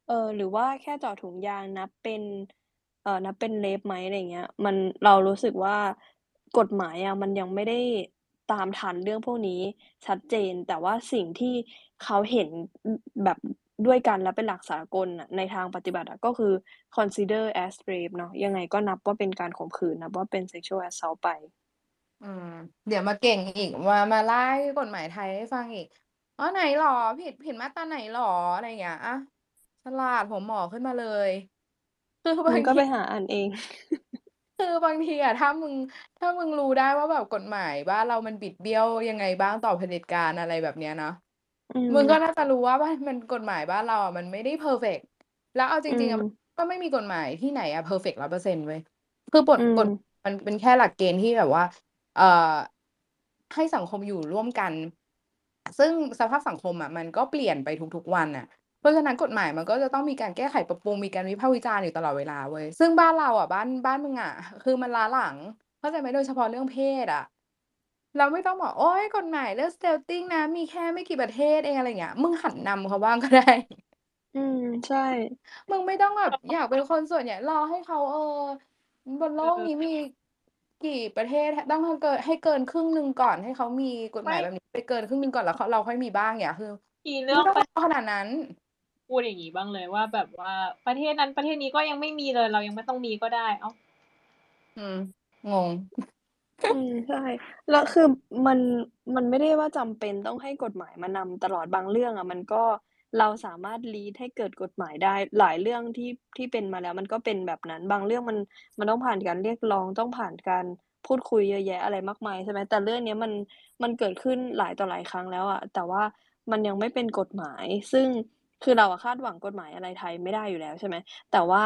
เออหรือว่าแค่เจาะถุงยางนับเป็นเอ่อนับเป็น rape ไหม?อะไรเงี้ย มันเรารู้สึกว่ากฎหมายอะมันยังไม่ได้ตามทันเรื่องพวกนี้ชัดเจน แต่ว่าสิ่งที่เขาเห็นแบบด้วยกันและเป็นหลักสากลในทางปฏิบัติก็คือ consider as rape เนาะยังไงก็นับว่าเป็นการข่มขืนนับว่าเป็น sexual assault ไป อืม เดี๋ยวมาเก่งอีกมามาไล่กฎหมายไทยให้ฟังอีก"อ๋อไหนเหรอ ผิดผิดมาตราไหนเหรอ?"อะไรอย่างเงี้ยอะฉลาดหัวหมอขึ้นมาเลย คือบามึงก็ ไปหาอ่านเอง คือบางทีอะถ้ามึง ถ้ามึงรู้ได้ว่าแบบกฎหมายบ้านเรามันบิดเบี้ยวยังไงบ้างต่อเผด็จการอะไรแบบเนี้ยเนาะอืมมึงก็น่าจะรู้ว่าบ้านมันกฎหมายบ้านเราอะมันไม่ได้ perfect แล้วเอาจริงๆอะอืมก็ไม่มีกฎหมายที่ไหนอะ perfect 100%เว้ยคือกฎอืกฎมันเป็นแค่หลักเกณฑ์ที่แบบว่า เอ่อให้สังคมอยู่ร่วมกัน ซึ่งสภาพสังคมอะมันก็เปลี่ยนไปทุกๆวันน่ะ เพราะฉะนั้นกฎหมายมันก็จะต้องมีการแก้ไขปรับปรุงมีการวิพากษ์วิจารณ์อยู่ตลอดเวลาเว้ยซึ่งบ้านเราอะบ้านบ้านมึงอะคือมันล้าหลังเข้าใจไหมโดยเฉพาะเรื่องเพศอะเราไม่ต้องบอก"โอ๊ยกฎหมายเรื่อง Stilting นะ มีแค่ไม่กี่ประเทศเอง"อะไรอย่างเงี้ยมึงหัดนำเขาบ้างก็ได้ อืม ใช่ มึงไม่ต้องแบบอยากเป็นคนส่วนใหญ่รอให้เขาเออบนโลกเออนี้มี กี่ประเทศหต้องให้เกินให้เกินครึ่งหนึ่งก่อนให้เขามีกฎหไมมา่ยแบบนี้ ไปเกินครึ่งหนึ่งก่อนแล้วเขาเราค่อยมีบ้างอย่างเงี้ยคืออีเรมึื่งองไม่ต้องประรอขนาดนั้น พูดอย่างงี้บ้างเลยว่าแบบว่าประเทศนั้นประเทศนี้ก็ยังไม่มีเลยเรายังไม่ต้องมีก็ได้อ้าวอืมงง อืมใช่แล้วคือมันมันไม่ได้ว่าจำเป็นต้องให้กฎหมายมานำตลอดบางเรื่องอะมันก็ เราสามารถ lead ให้เกิดกฎหมายได้หลายเรื่องที่ที่เป็นมาแล้ว มันก็เป็นแบบนั้น บางเรื่องมันมันต้องผ่านการเรียกร้องต้องผ่านการพูดคุยเยอะแยะอะไรมากมายใช่ไหมแต่เรื่องนี้มันมันเกิดขึ้นหลายต่อหลายครั้งแล้วอะแต่ว่ามันยังไม่เป็นกฎหมาย ซึ่งคือเราคาดหวังกฎหมายอะไรไทยไม่ได้อยู่แล้วใช่ไหมแต่ว่า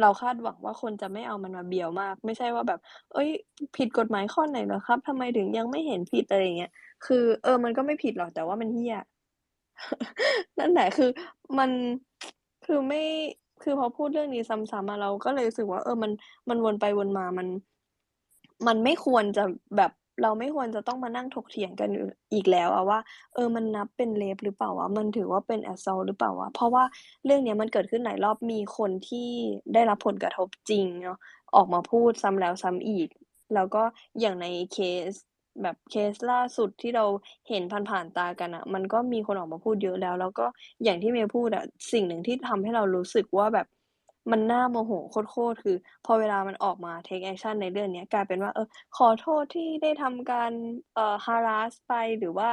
เราคาดหวังว่าคนจะไม่เอามันมาเบียวมาก ไม่ใช่ว่าแบบ"เฮ้ย ผิดกฎหมายข้อไหนเหรอครับ?ทำไมถึงยังไม่เห็นผิด?"อะไรเงี้ยคือ เออมันก็ไม่ผิดหรอกแต่ว่ามันเหี้ย นั่นแหละคือมันคือไม่คือพอพูดเรื่องนี้ซ้ำๆอะเราก็เลยรู้สึกว่า เออมันมันวนไปวนมามัน มันไม่ควรจะแบบเราไม่ควรจะต้องมานั่งถกเถียงกันอีกแล้วอะว่า เออมันนับเป็น rape หรือเปล่าวะมันถือว่าเป็น assault หรือเปล่าวะเพราะว่าเรื่องเนี้ยมันเกิดขึ้นหลายรอบมีคนที่ได้รับผลกระทบจริงเนาะออกมาพูดซ้ำแล้วซ้ำอีก แล้วก็อย่างในเคส แบบเคสล่าสุดที่เราเห็นผ่านๆตากันน่ะมันก็มีคนออกมาพูดเยอะแล้ว แล้วก็อย่างที่เมย์พูดอะสิ่งหนึ่งที่ทำให้เรารู้สึกว่าแบบมันน่าโมโหโคตรๆคือ พอเวลามันออกมา take action ในเรื่องนี้กลายเป็นว่าเออขอโทษที่ได้ทำการเอ่อ harass ไปหรือว่า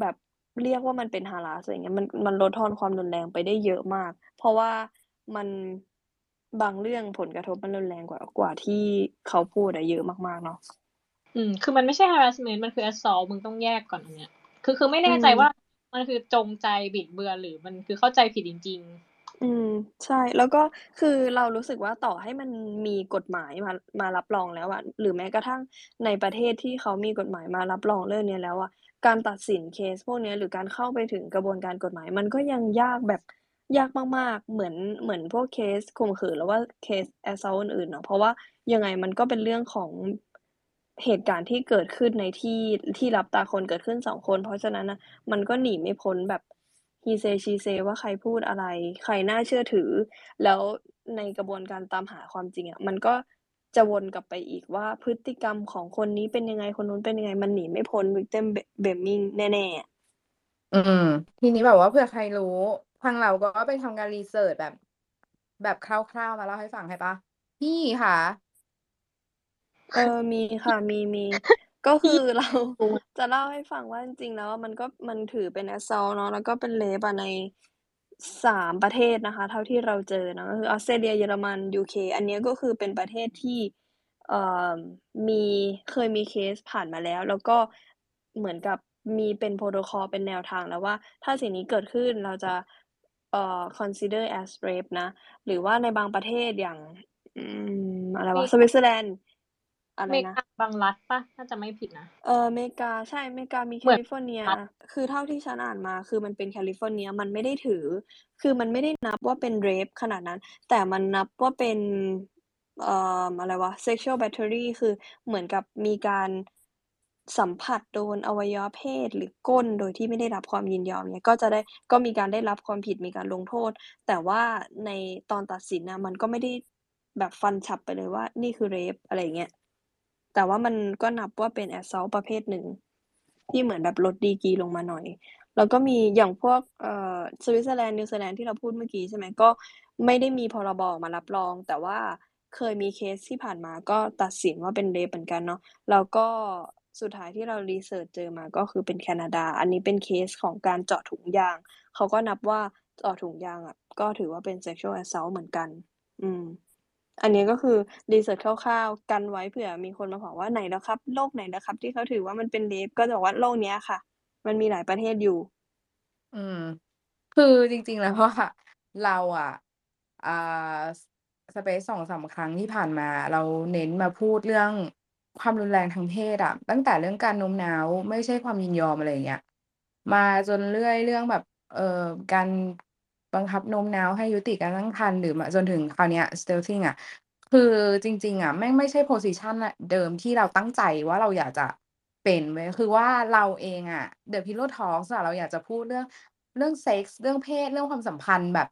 แบบเรียกว่ามันเป็น harass อะไรเงี้ยมันมันลดทอนความรุนแรงไปได้เยอะมาก เพราะว่ามันบางเรื่องผลกระทบมันรุนแรงกว่ากว่าที่เขาพูดอะเยอะมากๆเนาะ อืม คือมันไม่ใช่ harassment มันคือ assault มึงต้องแยกก่อนอันเนี้ย คือคือไม่อืแน่ใจมว่ามันคือจงใจบิดเบือนหรือมันคือเข้าใจผิดจริง ๆ อืม ใช่ แล้วก็คือเรารู้สึกว่าต่อให้มันมีกฎหมายมามารับรองแล้วอะหรือแม้กระทั่งในประเทศที่เขามีกฎหมายมารับรองเรื่องเนี้ยแล้วอะการตัดสินเคสพวกเนี้ยหรือการเข้าไปถึงกระบวนการกฎหมาย มันก็ยังยากแบบยากมากๆ เหมือนเหมือนพวกเคสข่มขืนหรือว่าเคส assault อื่นๆเนาะเพราะว่ายังไงมันก็เป็นเรื่องของ เหตุการณ์ที่เกิดขึ้นในที่ที่ลับตาคนเกิดขึ้น2คน เพราะฉะนั้นน่ะมันก็หนีไม่พ้นแบบ he say she say ว่าใครพูดอะไร ใครน่าเชื่อถือ แล้วในกระบวนการตามหาความจริงอะมันก็จะวนกลับไปอีกว่าพฤติกรรมของคนนี้เป็นยังไงคนนู้นเป็นยังไง มันหนีไม่พ้น victim b blaming แน่ๆอะอืม ทีนี้แบบว่าเผื่อใครรู้ทางเราก็ไปทำการ research แบบ แบบคร่าวๆมาเล่าให้ฟังให้เปล่า?พี่คะ เออมีค่ะมีๆก็คือเราจะเล่าให้ฟังว่าจริงๆแล้วมันก็มันถือเป็น assault เนาะแล้วก็เป็น rape อะใน3ประเทศนะคะ เท่าที่เราเจอเนาะก็คือออสเตรเลียเยอรมัน UK อันนี้ก็คือเป็นประเทศที่เอ่อมีเคยมีเคสผ่านมาแล้ว แล้วก็เหมือนกับมีเป็น protocol เป็นแนวทางแล้วว่า ถ้าสิ่งนี้เกิดขึ้นเราจะเอ่อ consider as rape นะ หรือว่าในบางประเทศอย่างอะไรวะสวิตเซอร์แลนด์ อะไรนะ อเมนะ กาบางรัฐเปล่า?ถ้าจำไม่ผิดนะ เอออเมริกาใช่อเมริกามีเหมือนแคลิฟอร์เนียรัฐคือเท่าที่ฉันอ่านมา คือมันเป็นแคลิฟอร์เนียมันไม่ได้ถือ คือมันไม่ได้นับว่าเป็น rape ขนาดนั้น แต่มันนับว่าเป็นเอ่ออะไรวะ sexual battery คือเหมือนกับมีการสัมผัสโดนอวัยวะเพศหรือก้นโดยที่ไม่ได้รับความยินยอมเงี้ยก็จะได้ก็มีการได้รับความผิดมีการลงโทษ แต่ว่าในตอนตัดสินน่ะมันก็ไม่ได้แบบฟันฉับไปเลยว่านี่คือ rape อะไรอย่างเงี้ย แต่ว่ามันก็นับว่าเป็น assault ประเภทหนึ่ง ที่เหมือนแบบลดดีกรีลงมาหน่อย แล้วก็มีอย่างพวกเอ่อสวิตเซอร์แลนด์นิวซีแลนด์ที่เราพูดเมื่อกี้ใช่ไหมก็ไม่ได้มีพรบมารับรอง แต่ว่าเคยมีเคสที่ผ่านมาก็ตัดสินว่าเป็น rape เหมือนกันเนาะแล้วก็สุดท้ายที่เรา research เจอมาก็คือเป็นแคนาดา อันนี้เป็นเคสของการเจาะถุงยาง เขาก็นับว่าเจาะถุงยางอะก็ถือว่าเป็น sexual assault เหมือนกัน อืม อันนี้ก็คือ research คร่าวๆกันไว้เผื่อมีคนมาบอกว่าไหนแล้วครับโลกไหนแล้วครับ ที่เขาถือว่ามันเป็น rape ก็จะบอกว่าโลกเนี้ยค่ะ มันมีหลายประเทศอยู่ อืม คือจริง ๆ แล้วอะเราอะอ่าสเปซสองสามครั้งที่ผ่านมา เราเน้นมาพูดเรื่องความรุนแรงทางเพศอะตั้งแต่เรื่องการโน้มน้าว ไม่ใช่ความยินยอมอะไรอย่างเงี้ยมาจนเรื่อยเรื่องแบบ เอ่อการ บังคับโน้มน้าวให้ยุติการตั้งครรภ์หรือมาจนถึงคราวเนี้ย stilting อะคือจริง ๆอะแม่งไม่ใช่ position เดิมที่เราตั้งใจว่าเราอยากจะเป็นเว้ยคือว่าเราเองอะ The Pillow Talks อะเราอยากจะพูดเรื่องเรื่องเซ็กส์เรื่องเพศเรื่องความสัมพันธ์แบบ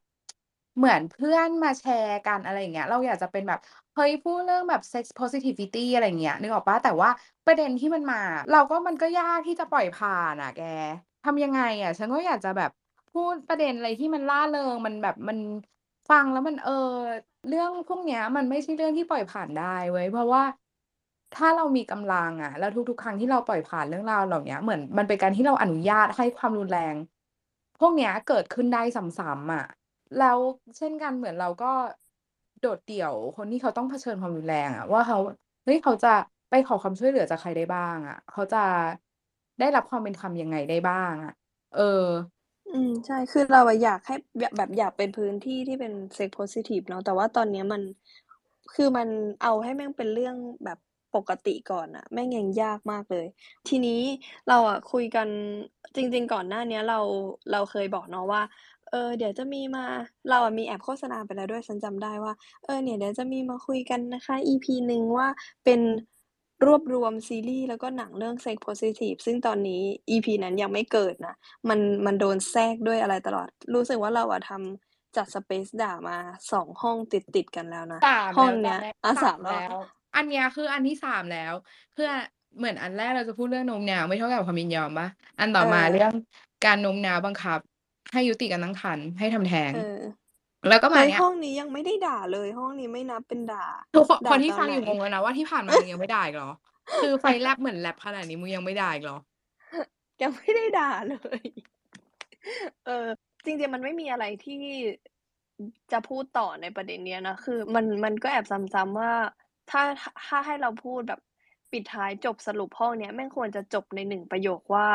เหมือนเพื่อนมาแชร์กันอะไรอย่างเงี้ย เราอยากจะเป็นแบบเฮ้ยพูดเรื่องแบบ sex positivity อะไรอย่างเงี้ยนึกออกปล่าแต่ว่าประเด็นที่มันมา เราก็มันก็ยากที่จะปล่อยผ่านอะแกทำยังไงอะ ฉันก็อยากจะแบบ พูดประเด็นอะไรที่มันร่าเริงมันแบบมันฟังแล้วมันเออ เรื่องพวกเนี้ย มันไม่ใช่เรื่องที่ปล่อยผ่านได้เว้ยเพราะว่าถ้าเรามีกำลังอะแล้วทุกๆ ครั้งที่เราปล่อยผ่านเรื่องราวเหล่าเนี้ยเหมือนมันเป็นการที่เราอนุญาตให้ความรุนแรง พวกเนี้ยเกิดขึ้นได้ซ้ำๆอะแล้วเช่นกันเหมือนเราก็โดดเดี่ยวคนที่เขาต้องเผชิญความรุนแรงอะว่าเขาเฮ้ยเขาจะไปขอความช่วยเหลือจากใครได้บ้างอะเขาจะได้รับความเป็นธรรมยังไงได้บ้าง อะ เออ อืม ใช่ คือเราอะอยากให้แบบแบบอยากเป็นพื้นที่ที่เป็น sex positive เนาะ แต่ว่าตอนเนี้ยมัน คือมันเอาให้แม่งเป็นเรื่องแบบปกติก่อนอะแม่งยังยากมากเลย ทีนี้เราอะคุยกัน จริง ๆ ก่อนหน้าเนี้ยเรา เราเคยบอกเนาะว่า เออ เดี๋ยวจะมีมา เราอะมีแอบโฆษณาไปแล้วด้วย ฉันจำได้ว่า เออ เนี่ยเดี๋ยวจะมีมาคุยกันนะคะ EP หนึ่งว่าเป็น รวบรวมซีรีส์แล้วก็หนังเรื่อง sex positive ซึ่งตอนนี้ EP นั้นยังไม่เกิดนะ มันมันโดนแทรกด้วยอะไรตลอด รู้สึกว่าเราอะทำจัด space ด่ามาสองห้องติดๆกันแล้วนะสามห้องแล้วตอเนี้นยแรกอะสาสามมแล้วแล้ว อันเนี้ยคืออันที่สามแล้ว เพื่อเหมือนอันแรกเราจะพูดเรื่องโน้มน้าวไม่เท่ากับความยินยอมปะอันต่อเอมาอเรื่องการโน้มน้าวบังคับ ให้ยุติการตั้งครรภ์ให้ทำแท้งเออ แล้วก็มาเฮ้ยเนี่ยห้องนี้ยังไม่ได้ด่าเลย ห้องนี้ไม่นับเป็นด่าทุกคนคด่านที่ตอฟันงไหอนยู่งงแล้วนะว่าที่ผ่านมามึงยังไม่ด่าอีกเหรอ คือไฟแลบเหมือนแลบขนาดนี้มึงยังไม่ด่าอีกเหรอ ยังไม่ได้ด่าเลย เออ จริงๆมันไม่มีอะไรที่จะพูดต่อในประเด็นเนี้ยนะ คือ มันมันก็แอบซ้ำๆว่า ถ้าถ้าให้เราพูดแบบปิดท้ายจบสรุปห้องเนี้ยแม่งควรจะจบในหนึ่งประโยคว่า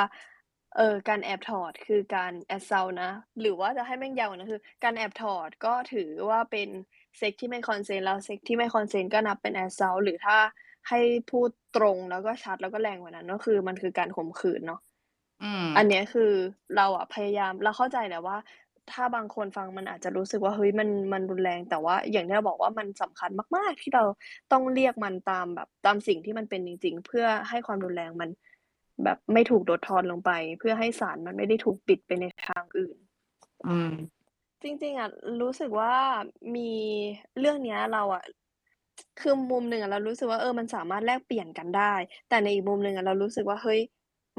เออการแอบถอดคือการ assault นะ หรือว่าจะให้แม่งยาวกว่านั้นคือ การแอบถอดก็ถือว่าเป็นเซ็กส์ที่ไม่ consent แล้วเซ็กส์ที่ไม่ consent ก็นับเป็น assault หรือถ้าให้พูดตรงแล้วก็ชัดแล้วก็แรงกว่านั้น ก็คือมันคือการข่มขืนเนาะอืมอันเนี้ยคือเราอะพยายามเราเข้าใจแหละว่า ถ้าบางคนฟังมันอาจจะรู้สึกว่าเฮ้ยมันมันรุนแรงแต่ว่า อย่างที่เราบอกว่ามันสำคัญมาก ๆ ที่เราต้องเรียกมันตามแบบตามสิ่งที่มันเป็นจริง ๆ เพื่อให้ความรุนแรงมัน แบบไม่ถูกลดทอนลงไป เพื่อให้สารมันไม่ได้ถูกปิดไปในทางอื่น อืม จริง ๆอะรู้สึกว่ามีเรื่องเนี้ยเราอะคือมุมหนึ่งอะเรารู้สึกว่าเออมันสามารถแลกเปลี่ยนกันได้ แต่ในอีกมุมหนึ่งอะเรารู้สึกว่าเฮ้ย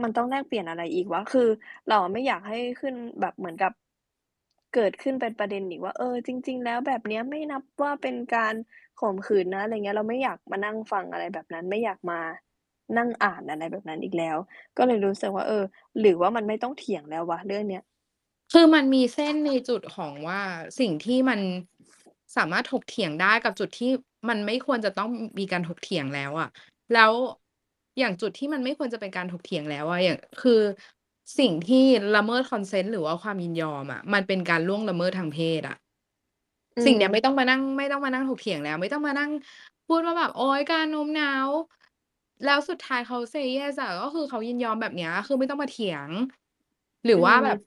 มันต้องแลกเปลี่ยนอะไรอีกวะคือ เราอะไม่อยากให้ขึ้นแบบเหมือนกับเกิดขึ้นเป็นประเด็นอีกว่า เออ จริง ๆ แล้วแบบเนี้ยไม่นับว่าเป็นการข่มขืนนะอะไรเงี้ย เราไม่อยากมานั่งฟังอะไรแบบนั้นไม่อยากมา นั่งอ่านอะไรแบบนั้นอีกแล้ว ก็เลยรู้สึกว่า เออ หรือว่ามันไม่ต้องเถียงแล้ววะเรื่องเนี้ยคือมันมีเส้นในจุดของว่าสิ่งที่มันสามารถถกเถียงได้กับจุดที่มันไม่ควรจะต้องมีการถกเถียงแล้วอะแล้วอย่างจุดที่มันไม่ควรจะเป็นการถกเถียงแล้วอะอย่างคือสิ่งที่ละเมิดคอนเซนต์หรือว่าความยินยอมอะมันเป็นการล่วงละเมิดทางเพศอะอืสิ่งมเนี้ยไม่ต้องมานั่ง ไม่ต้องมานั่งถกเถียงแล้ว ไม่ต้องมานั่ง พูดว่าแบบโอ๊ยการโน้มน้าว แล้วสุดท้ายเขา say yes อะก็คือเขายินยอมแบบเนี้ย คือไม่ต้องมาเถียง หรืออืว่ามแบบ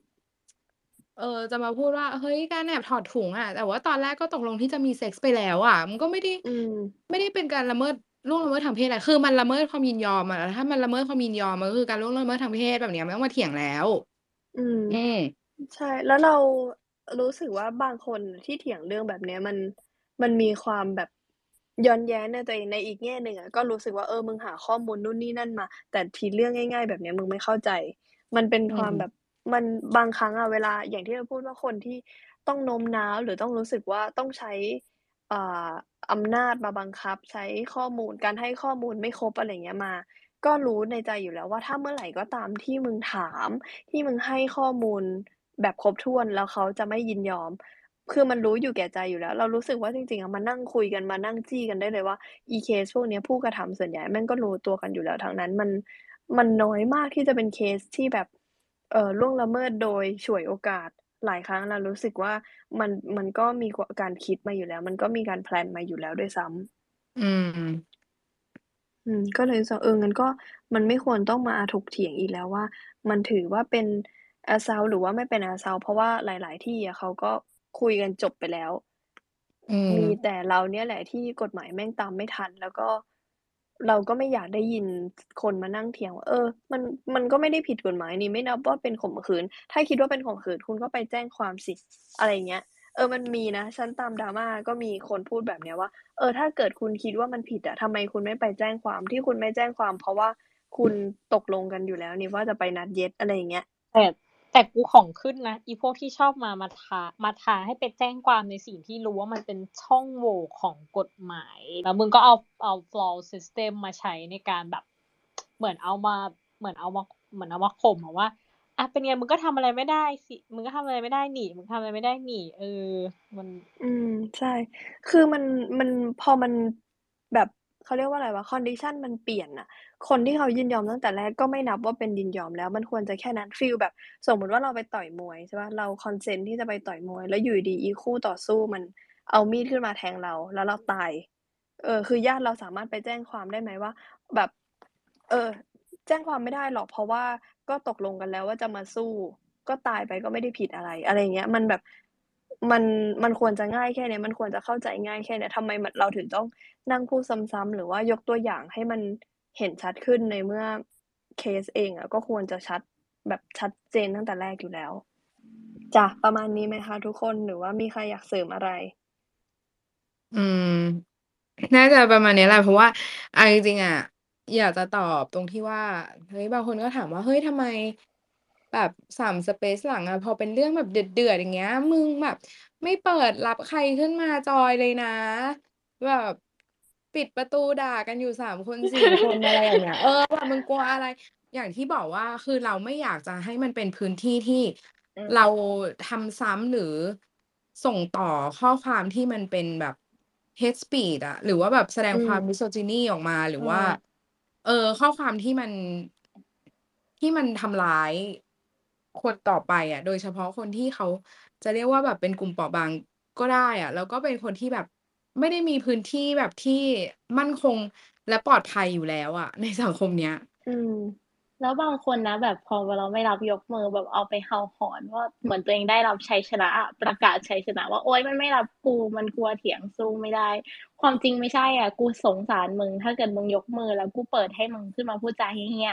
เออ จะมาพูดว่า เฮ้ย การแอบถอดถุงอะ แต่ว่าตอนแรกก็ตกลงที่จะมีเซ็กส์ไปแล้วอะ มันก็ไม่ได้ อืม ไม่ได้เป็นการละเมิด ล่วงละเมิดทางเพศอะไร คือมันละเมิดความยินยอมอะ ถ้ามันละเมิดความยินยอม มันก็คือการล่วงละเมิดทางเพศ แบบเนี้ย ไม่ต้องมาเถียงแล้ว อืม อืม ใช่ แล้วเรารู้สึกว่าบางคนที่เถียงเรื่องแบบเนี้ย มัน มันมีความแบบ ย้อนแย้งในตัวเองในอีกแง่หนึ่งอะก็รู้สึกว่า เออ มึงหาข้อมูลนู่นนี่นั่นมา แต่ทีเรื่องง่าย ๆ แบบเนี้ยมึงไม่เข้าใจ มันเป็นอืความมแบบมันบางครั้งอะเวลาอย่างที่เราพูดว่าคนที่ต้องโน้มน้าวหรือต้องรู้สึกว่าต้องใช้อ่าอำนาจมาบังคับ ใช้ข้อมูลการให้ข้อมูลไม่ครบอะไรอย่างเงี้ยมา ก็รู้ในใจอยู่แล้วว่าถ้าเมื่อไหร่ก็ตามที่มึงถาม ที่มึงให้ข้อมูลแบบครบถ้วนแล้วเขาจะไม่ยินยอม คือมันรู้อยู่แก่ใจอยู่แล้ว เรารู้สึกว่าจริงๆอะมานั่งคุยกันมานั่งจี้กันได้เลยว่าอีเคสพวกเนี้ยผู้กระทำส่วนใหญ่แม่งก็รู้ตัวกันอยู่แล้วทั้งนั้นมันมันน้อยมากที่จะเป็นเคสที่แบบเอ่อล่วงละเมิดโดยฉวยโอกาสหลายครั้งเรารู้สึกว่ามันมันก็มีกว่าการคิดมาอยู่แล้ว มันก็มีการ plan มาอยู่แล้วด้วยซ้ำอืม อืม ก็เลยรู้สึกว่าเอองั้นก็มันไม่ควรต้องมาถกเถียงอีกแล้วว่า มันถือว่าเป็น assault หรือว่าไม่เป็น assault เพราะว่าหลาย ๆ ที่อะเขาก็ คุยกันจบไปแล้วอืมมีแต่เราเนี่ยแหละที่กฎหมายแม่งตามไม่ทัน แล้วก็เราก็ไม่อยากได้ยินคนมานั่งเถียงว่าเออ มันมันก็ไม่ได้ผิดกฎหมายนี่ไม่นับว่าเป็นข่มขืน ถ้าคิดว่าเป็นข่มขืนคุณก็ไปแจ้งความสิอะไรอย่างเงี้ย เออมันมีนะฉันตาม drama ก็มีคนพูดแบบเนี้ยว่า เออ ถ้าเกิดคุณคิดว่ามันผิดอะทำไมคุณไม่ไปแจ้งความที่คุณไม่แจ้งความ เพราะว่าคุณตกลงกันอยู่แล้วนี่ว่าจะไปนัดเย็ดอะไรอย่างเงี้ยแต่ แต่กูของขึ้นนะอีพวกที่ชอบมามาท้ามาท้าให้ไปแจ้งความในสิ่งที่รู้ว่ามันเป็นช่องโหว่ของกฎหมาย แล้วมึงก็เอาเอา flaw system มาใช้ในการแบบ เหมือนเอามาเหมือนเอามาเหมือนเอามาข่มว่าอะเป็นไงมึงก็ทำอะไรไม่ได้สิมึงก็ทำอะไรไม่ได้หนีมึงทำอะไรไม่ได้หนีเออ มัน อืมใช่ คือมันมันพอมัน เขาเรียกว่าอะไรวะ condition มันเปลี่ยนน่ะคนที่เขายินยอมตั้งแต่แรกก็ไม่นับว่าเป็นยินยอมแล้ว มันควรจะแค่นั้นฟีลแบบ สมมติว่าเราไปต่อยมวยใช่เปล่าเรา consent ที่จะไปต่อยมวย แล้วอยู่ดีอีคู่ต่อสู้มันเอามีดขึ้นมาแทงเรา แล้วเราตาย เออ คือญาติเราสามารถไปแจ้งความได้ไหมว่า แบบ เออ แจ้งความไม่ได้หรอกเพราะว่าก็ตกลงกันแล้วว่าจะมาสู้ ก็ตายไปก็ไม่ได้ผิดอะไร อะไรเงี้ย มันแบบ มันมันควรจะง่ายแค่เนี้ยมันควรจะเข้าใจง่ายแค่เนี้ยทำไมมันเราถึงต้องนั่งพูดซ้ำๆหรือว่ายกตัวอย่างให้มันเห็นชัดขึ้นในเมื่อเคสเองอะก็ควรจะชัดแบบชัดเจนตั้งแต่แรกอยู่แล้วจ้ะประมาณนี้ไหมคะทุกคนหรือว่ามีใครอยากเสริมอะไร?อืม น่าจะประมาณนี้แหละเพราะว่าเอาจริงๆอะอยากจะตอบตรงที่ว่าเฮ้ยบางคนก็ถามว่าเฮ้ยทำไม แบบ3สเปซหลังอะพอเป็นเรื่องแบบเดือดๆอย่างเงี้ย มึงแบบ ไม่เปิดรับใครขึ้นมาจอยเลยนะ แบบปิดประตูด่ากันอยู่3คน4คนอะไรอย่างเงี้ย เออแบบมึงกลัวอะไร อย่างที่บอกว่าคือเราไม่อยากจะให้มันเป็นพื้นที่ที่อืมเราทำซ้ำหรือส่งต่อข้อความที่มันเป็นแบบ hate speech อะหรือว่าแบบแสดงอืความม misogyny ออกมาหรือือว่ามเออ ข้อความที่มันที่มันทำร้าย คนต่อไปอะ โดยเฉพาะคนที่เขาจะเรียกว่าแบบเป็นกลุ่มเปราะบางก็ได้อะ แล้วก็เป็นคนที่แบบไม่ได้มีพื้นที่แบบที่มั่นคงและปลอดภัยอยู่แล้วอะ ในสังคมเนี้ย อืม แล้วบางคนนะ แบบพอเราไม่รับยกมือแบบเอาไปเห่าหอนว่าเหมือนตัวเองได้รับชัยชนะอะประกาศชัยชนะ ว่าโอ๊ยมันไม่รับกูมันกลัวเถียงสู้ไม่ได้ ความจริงไม่ใช่อะ กูสงสารมึง ถ้าเกิดมึงยกมือแล้วกูเปิดให้มึงขึ้นมาพูดจาเหี้ย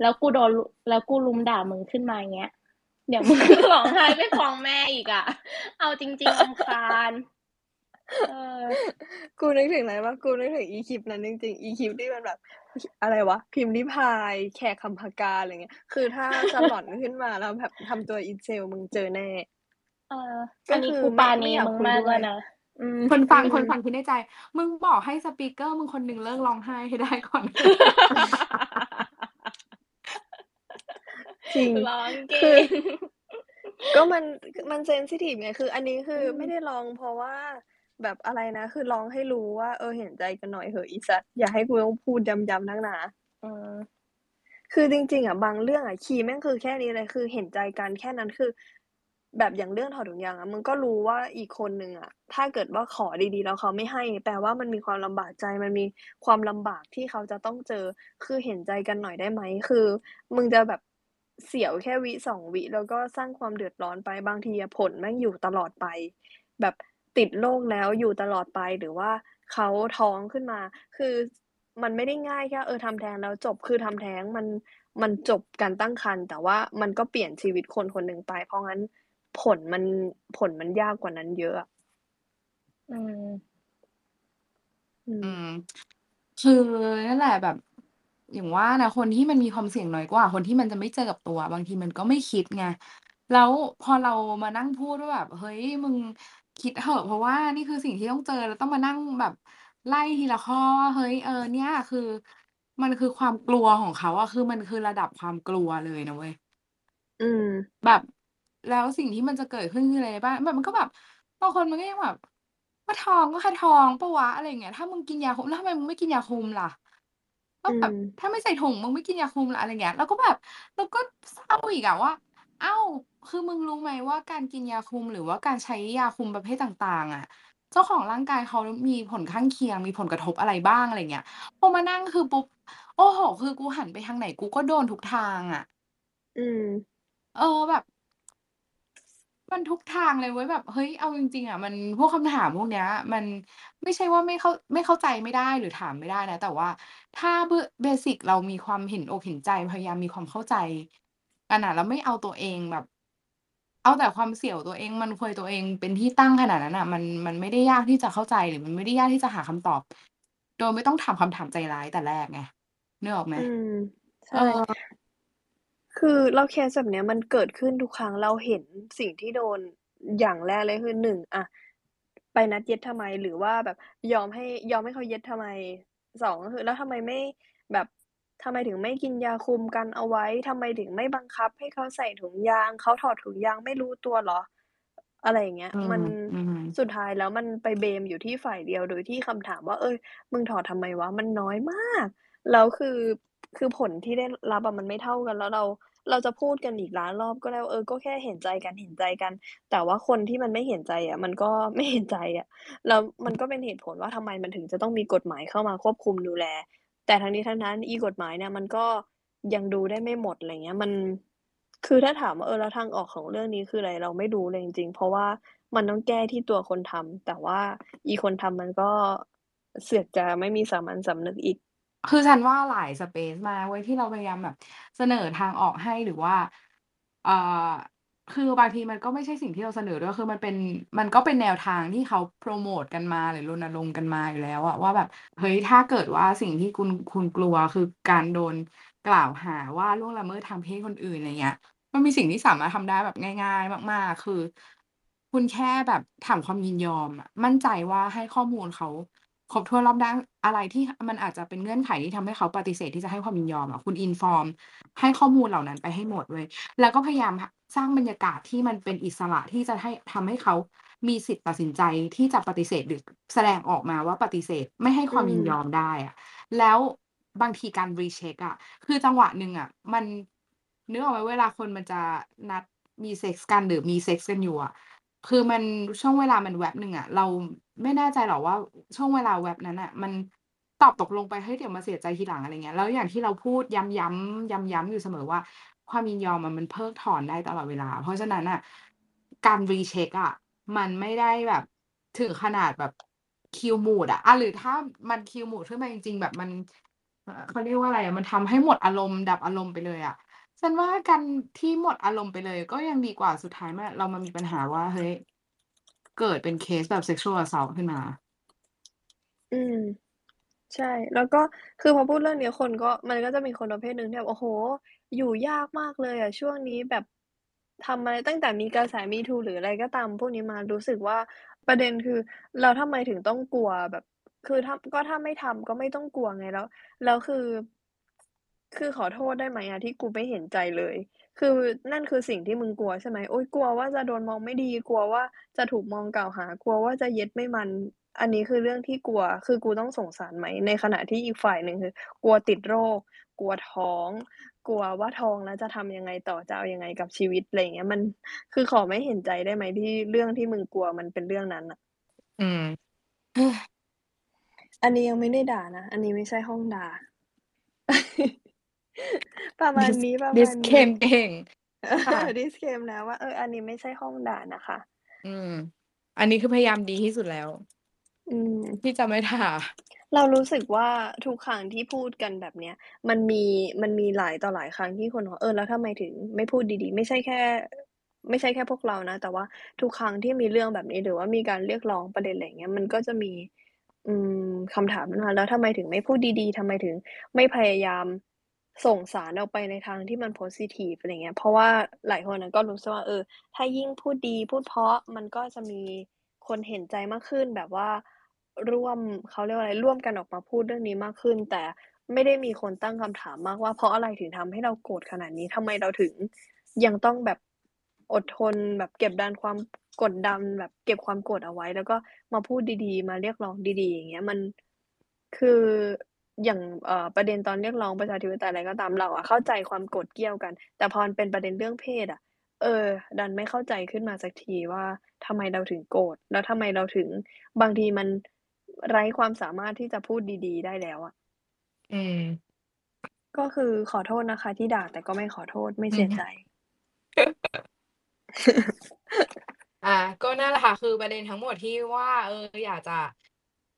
แล้วกูโดนแล้วกูรุมด่ามึงขึ้นมาเงี้ย เดี๋ยวมึงร้องไห้ไปฟ้องแม่อีกอะเอาจริงๆรำคาญเออกูนึกถึงอะไรเปล่ากูนึกถึงอีคลิปนั้นจริงๆ อีคลิปที่มันแบบ อะไรวะพิมพ์ริพายแขกคำพกาอะไรเงี้ย คือถ้าสลอนขึ้นมาแล้วแบบทำตัว incel มึงเจอแน่เออก็อันนี้คือกูไม่ปราไม่ณีอยากมึงคุยมากด้แล้ววยนะอืมคนฟังอืคนมฟังคิดในใจ มึงบอกให้สปีกเกอร์มึงคนหนึ่งเลิกร้องไห้ให้ได้ก่อน จริงร้องเก่คืองก็มันมันเซนซิทิฟไงคือ อันนี้คืออืไม่มได้ร้องเพราะว่าแบบอะไรนะ คือร้องให้รู้ว่า เออเห็นใจกันหน่อยเหอะอีสัตว์อย่าให้กูต้องพูดย้ำๆนักหนาเออคือจริง ๆอะบางเรื่องอะคีย์แม่งคือแค่นี้เลยคือเห็นใจกันแค่นั้นคือ แบบอย่างเรื่องถอดถุงยางอะมึงก็รู้ว่าอีกคนหนึ่งอะถ้าเกิดว่าขอดีๆ แล้วเขาไม่ให้ แปลว่ามันมีความลำบากใจมันมีความลำบากที่เขาจะต้องเจอ คือเห็นใจกันหน่อยได้ไหมคือ มึงจะแบบ เสียวแค่วิ2วิแล้วก็สร้างความเดือดร้อนไปบางทีอะผลแม่งอยู่ตลอดไป แบบติดโรคแล้วอยู่ตลอดไปหรือว่าเขาท้องขึ้นมา คือมันไม่ได้ง่ายแค่เออทำแท้งแล้วจบคือทำแท้งมันมันจบการตั้งครรภ์แต่ว่ามันก็เปลี่ยนชีวิตคนคนหนึ่งไป เพราะงั้นผลมันผลมันยากกว่านั้นเยอะอะอืมออือืมมคือนั่นแหละแบบ อย่างว่านะ คนที่มันมีความเสี่ยงน้อยกว่า คนที่มันจะไม่เจอกับตัว บางทีมันก็ไม่คิดไง แล้วพอเรามานั่งพูดว่าแบบ"เฮ้ย มึงคิดเถอะ เพราะว่านี่คือสิ่งที่ต้องเจอ"แล้วต้องมานั่งแบบไล่ทีละข้อว่า เฮ้ย เออ เนี่ยคือ มันคือความกลัวของเขาอะ คือมันคือระดับความกลัวเลยนะเว้ย อืม แบบ แล้วสิ่งที่มันจะเกิดขึ้นคืออะไรรู้เปล่าแบบมันก็แบบ บางคนมันก็ยังแบบ"ก็ท้องก็แค่ท้องเปล่าวะ?"อะไรอย่างเงี้ย"ถ้ามึงกินยาคุม แล้วทำไมมึงไม่กินยาคุมล่ะ?" ก็อืแบบ ม"ถ้าไม่ใส่ถุงมึงไม่กินยาคุมล่ะ?"อะไรอย่างเงี้ย เราก็แบบ เราก็เศร้าอีกอะว่า อ้าว คือมึงรู้ไหมว่าการกินยาคุม หรือว่าการใช้ยาคุมประเภทต่าง ๆ อะ เจ้าของร่างกายเขามีผลข้างเคียง มีผลกระทบอะไรบ้าง อะไรอย่างเงี้ย พอมานั่งคือปุ๊บ โอ้โฮ คือกูหันไปทางไหนกูก็โดนทุกทางอะ อืม เออ แบบ มันทุกทางเลยเว้ยแบบ เฮ้ย เอาจริง ๆอะมันพวกคำถามพวกเนี้ย มันไม่ใช่ว่าไม่เข้าไม่เข้าใจไม่ได้หรือถามไม่ได้นะ แต่ว่าถ้าเบื้อเบสิกเรามีความเห็นอกเห็นใจ พยายามมีความเข้าใจกันอะแล้วไม่เอาตัวเองแบบ เอาแต่ความเสี่ยวตัวเอง มันควยตัวเองเป็นที่ตั้งขนาดนั้นน่ะ มันมันไม่ได้ยากที่จะเข้าใจหรือมันไม่ได้ยากที่จะหาคำตอบ โดยไม่ต้องถามคำถามใจร้ายแต่แรกไงนึกออกไหม?อืม ใชเอ่อ คือแล้วเคสแบบเนี้ยมันเกิดขึ้นทุกครั้งเราเห็นสิ่งที่โดนอย่างแรกเลยคือ1อะไปนัดเย็ดทำไมหรือว่าแบบยอมให้ยอมให้เขาเย็ดทำไม2ก็คือ แล้วทำไมไม่แบบทำไมถึงไม่กินยาคุมกันเอาไว้ทำไมถึงไม่บังคับให้เขาใส่ถุงยางเขาถอดถุงยางไม่รู้ตัวเหรอ อะไรอย่างเงี้ยอืมันมอืมสุดท้ายแล้วมันไปเบลมอยู่ที่ฝ่ายเดียวโดยที่คำถามว่า"เฮ้ยมึงถอดทำไมวะ?"มันน้อยมากแล้วคือคือผลที่ได้รับอะมันไม่เท่ากันแล้วเรา เราจะพูดกันอีกล้านรอบก็ได้วเออก็แค่เห็นใจกันเห็นใจกัน แต่ว่าคนที่มันไม่เห็นใจอะมันก็ไม่เห็นใจอะแล้วมันก็เป็นเหตุผลว่าทำไมมันถึงจะต้องมีกฎหมายเข้ามาควบคุมดูแล แต่ทั้งนี้ทั้งนั้นอีกฎหมายเนี่ยมันก็ยังดูได้ไม่หมดอะไรเงี้ย มันคือถ้าถามว่าเออแล้วทางออกของเรื่องนี้คืออะไรเราไม่รู้เลยจริงๆ เพราะว่ามันต้องแก้ที่ตัวคนทำแต่ว่าอีคนทำมันก็เสือกจะไม่มีสามัญสำนึกอีก คือฉันว่าหลายสเปซมากเว้ยที่เราพยายามแบบเสนอทางออกให้หรือว่าอ่าคือบางทีมันก็ไม่ใช่สิ่งที่เราเสนอด้วยคือมันเป็นมันก็เป็นแนวทางที่เขาโพรโมตกันมาหรือรณรงค์กันมาอยู่แล้วอะว่าแบบเฮ้ยถ้าเกิดว่าสิ่งที่คุณคุณกลัวคือการโดนกล่าวหาว่าล่วงละเมิดทางเพศคนอื่นอะไรเงี้ยมันมีสิ่งที่สามารถทำได้แบบง่าย ๆ มาก ๆ คือ คุณแค่แบบถามความยินยอมอะมั่นใจว่าให้ข้อมูลเขา ครบถ้วนรอบด้านอะไรที่มันอาจจะเป็นเงื่อนไขที่ทำให้เขาปฏิเสธที่จะให้ความยินยอมอะคุณ inform ให้ข้อมูลเหล่านั้นไปให้หมดเว้ยแล้วก็พยายามสร้างบรรยากาศที่มันเป็นอิสระที่จะให้ทำให้เขามีสิทธิ์ตัดสินใจที่จะปฏิเสธหรือแสดงออกมาว่าปฏิเสธไม่ให้ความยินยอมได้อะแล้วบางทีการ recheck อะคือจังหวะหนึ่งอะ มันนึกออกไหมเวลาคนมันจะนัดมีเซ็กส์กันหรือมีเซ็กส์กันอยู่อะ คือมัน ช่วงเวลามันแว็บหนึ่งอะ เราไม่แน่ใจหรอกว่า ช่วงเวลาแว็บนั้นน่ะ มันตอบตกลงไป เฮ้ย เดี๋ยวมาเสียใจทีหลัง อะไรเงี้ย แล้วอย่างที่เราพูดย้ำ ๆ ย้ำ ๆ อยู่เสมอว่า ความยินยอมอะ มันเพิกถอนได้ตลอดเวลา เพราะฉะนั้นน่ะ การ recheck อะ มันไม่ได้แบบถึงขนาดแบบ kill mood อะอาหรือถ้ามัน kill mood ขึ้นมาจริง ๆ แบบมัน เอ่อ เขาเรียกว่าอะไรอะ มันทำให้หมดอารมณ์ ดับอารมณ์ไปเลยอะ ฉันว่าการที่หมดอารมณ์ไปเลย ก็ยังดีกว่าสุดท้ายมาเรามามีปัญหาว่า เฮ้ย เกิดเป็นเคสแบบ sexual assault ขึ้นมา อืม ใช่ แล้วก็คือพอพูดเรื่องเนี้ยคนก็มันก็จะมีคนประเภทหนึ่งที่แบบโอ้โฮอยู่ยากมากเลยอะช่วงนี้แบบทำอะไรตั้งแต่มีกระแส MeToo หรืออะไรก็ตาม พวกนี้มารู้สึกว่าประเด็นคือแล้วทำไมถึงต้องกลัวแบบ คือถ้าก็ถ้าไม่ทำก็ไม่ต้องกลัวไงแล้ว แล้วคือ คือขอโทษได้ไหมอะที่กูไม่เห็นใจเลย คือนั่นคือสิ่งที่มึงกลัวใช่ไหมโอ๊ยกลัวว่าจะโดนมองไม่ดี กลัวว่าจะถูกมองกล่าวหา กลัวว่าจะเย็ดไม่มัน อันนี้คือเรื่องที่กลัว คือกูต้องสงสารไหม ในขณะที่อีกฝ่ายหนึ่งคือ กลัวติดโรค กลัวท้อง กลัวว่าท้องแล้วจะทำยังไงต่อจะเอายังไงกับชีวิตอะไรอย่างเงี้ยมัน คือขอไม่เห็นใจได้ไหมที่เรื่องที่มึงกลัวมันเป็นเรื่องนั้นน่ะอืมอันนี้ยังไม่ได้ด่านะ อันนี้ไม่ใช่ห้องด่า ประมาณ dis นี้ประมาณนี้ disclaim เก่งค่ะ disclaim แล้วว่าเอออันนี้ไม่ใช่ห้องด่านะคะ อืม อันนี้คือพยายามดีที่สุดแล้ว อืมที่จะไม่ด่าเรารู้สึกว่าทุกครั้งที่พูดกันแบบเนี้ย มันมีมันมีหลายต่อหลายครั้งที่คนบอกว่าเออแล้วทำไมถึงไม่พูดดีๆ ไม่ใช่แค่ ไม่ใช่แค่พวกเรานะ แต่ว่าทุกครั้งที่มีเรื่องแบบนี้หรือว่ามีการเรียกร้องประเด็นอะไรอย่างเงี้ยมันก็จะมีออืมคำถามนั้นมาแล้วทำไมถึงไม่พูดดีๆทำไมถึงไม่พยายาม ส่งสารออกไปในทางที่มันโพซิทิฟอะไรเงี้ย เพราะว่าหลายคนนะก็รู้สึกว่าเออ ถ้ายิ่งพูดดีพูดเพราะมันก็จะมีคนเห็นใจมากขึ้นแบบว่าร่วมเขาเรียกว่าอะไรร่วมกันออกมาพูดเรื่องนี้มากขึ้น แต่ไม่ได้มีคนตั้งคำถามมากว่าเพราะอะไรถึงทำให้เราโกรธขนาดนี้ทำไมเราถึงยังต้องแบบอดทนแบบเก็บดันความกดดันแบบเก็บความโกรธเอาไว้ แล้วก็มาพูดดีๆ มาเรียกร้องดีๆ อย่างเงี้ยมันคือ อย่างเอ่อประเด็นตอนเรียกร้องประชาธิปไตยอะไรก็ตามเราอะเข้าใจความโกรธเกรี้ยวกัน แต่พอมันเป็นประเด็นเรื่องเพศอะเออ ดันไม่เข้าใจขึ้นมาสักทีว่าทำไมเราถึงโกรธแล้วทำไมเราถึงบางทีมันไร้ความสามารถที่จะพูดดี ๆ ได้แล้วอะอืม ก็คือขอโทษนะคะ ที่ด่าแต่ก็ไม่ขอโทษไม่อืเสีอยฮึใจ อ่า ก็นั่นแหละค่ะ คือประเด็นทั้งหมดที่ว่า เออ อยากจะ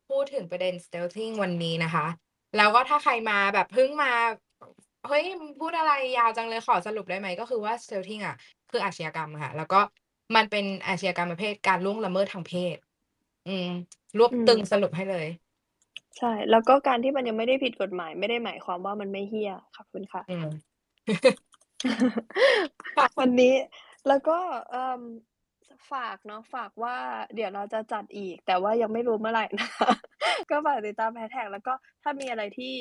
พูดถึงประเด็น Stealthing วันนี้นะคะ แล้วก็ถ้าใครมาแบบเพิ่งมา เฮ้ยมึงพูดอะไรยาวจังเลยขอสรุปได้ไหม ก็คือว่า Stealthing อะคืออาชญากรรมค่ะ แล้วก็มันเป็นอาชญากรรมประเภทการล่วงละเมิดทางเพศ อืม รวบอืตึมงสรุปให้เลย ใช่ แล้วก็การที่มันยังไม่ได้ผิดกฎหมาย ไม่ได้หมายความว่ามันไม่เหี้ยขอบคุณค่ะอืมค่ะวันนี้ แล้วก็เอ่อ ฝากเนาะฝากว่าเดี๋ยวเราจะจัดอีก แต่ว่ายังไม่รู้เมื่อไหร่นะคะก็ฝากติดตาม hashtag แล้วก็ถ้ามีอะไรที่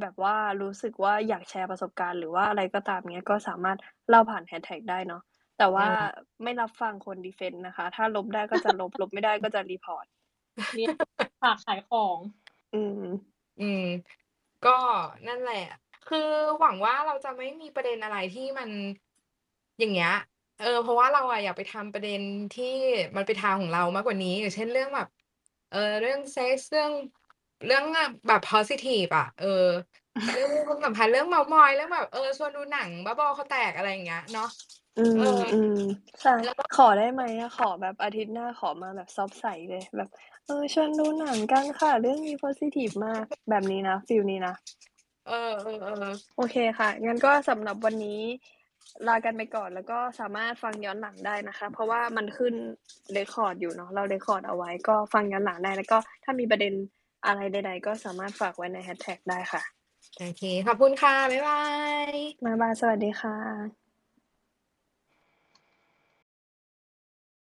แบบว่ารู้สึกว่าอยากแชร์ประสบการณ์หรือว่าอะไรก็ตามเงี้ยก็สามารถเล่าผ่าน hashtag ได้เนาะแต่อืว่ามไม่รับฟังคน defend นะคะ ถ้าลบได้ก็จะลบลบไม่ได้ก็จะ report เนี่ยฝากขายของ อืม อืม ก็นั่นแหละ คือหวังว่าเราจะไม่มีประเด็นอะไรที่มันอย่างเงี้ย เออ เพราะว่าเราอะอยากไปทำประเด็นที่มันเป็นทางของเรามากกว่านี้ อย่างเช่น เรื่องแบบ เออ เรื่องเซ็กส์เรื่อง เรื่องอะแบบ พอซิทิฟ อะ เออ เรื่องความสัมพันธ์ เรื่องเม้าท์มอย เรื่องแบบ เออ ชวนดูหนังบ้าบอคอแตก อะไรอย่างเงี้ยเนาะ อืเอมออืมใช่แล้วก็ ขอได้ไหมอะ ขอแบบอาทิตย์หน้าขอมาแบบซอฟต์ใสเลย แบบ เออ ชวนดูหนังกันค่ะ เรื่องนี้โพซิทิฟ มาก แบบนี้นะ ฟีลนี้นะ เออ ๆ ๆ โอเคค่ะ งั้นก็สำหรับวันนี้ ลากันไปก่อนแล้วก็สามารถฟังย้อนหลังได้นะคะ เพราะว่ามันขึ้น record อยู่เนาะเรา record เอาไว้ก็ฟังย้อนหลังได้แล้วก็ถ้ามีประเด็นอะไรใด ๆ ก็สามารถฝากไว้ใน hashtag ได้ค่ะ โอเค ขอบคุณค่ะ บ๊ายบาย บ๊ายบาย สวัสดีค่ะ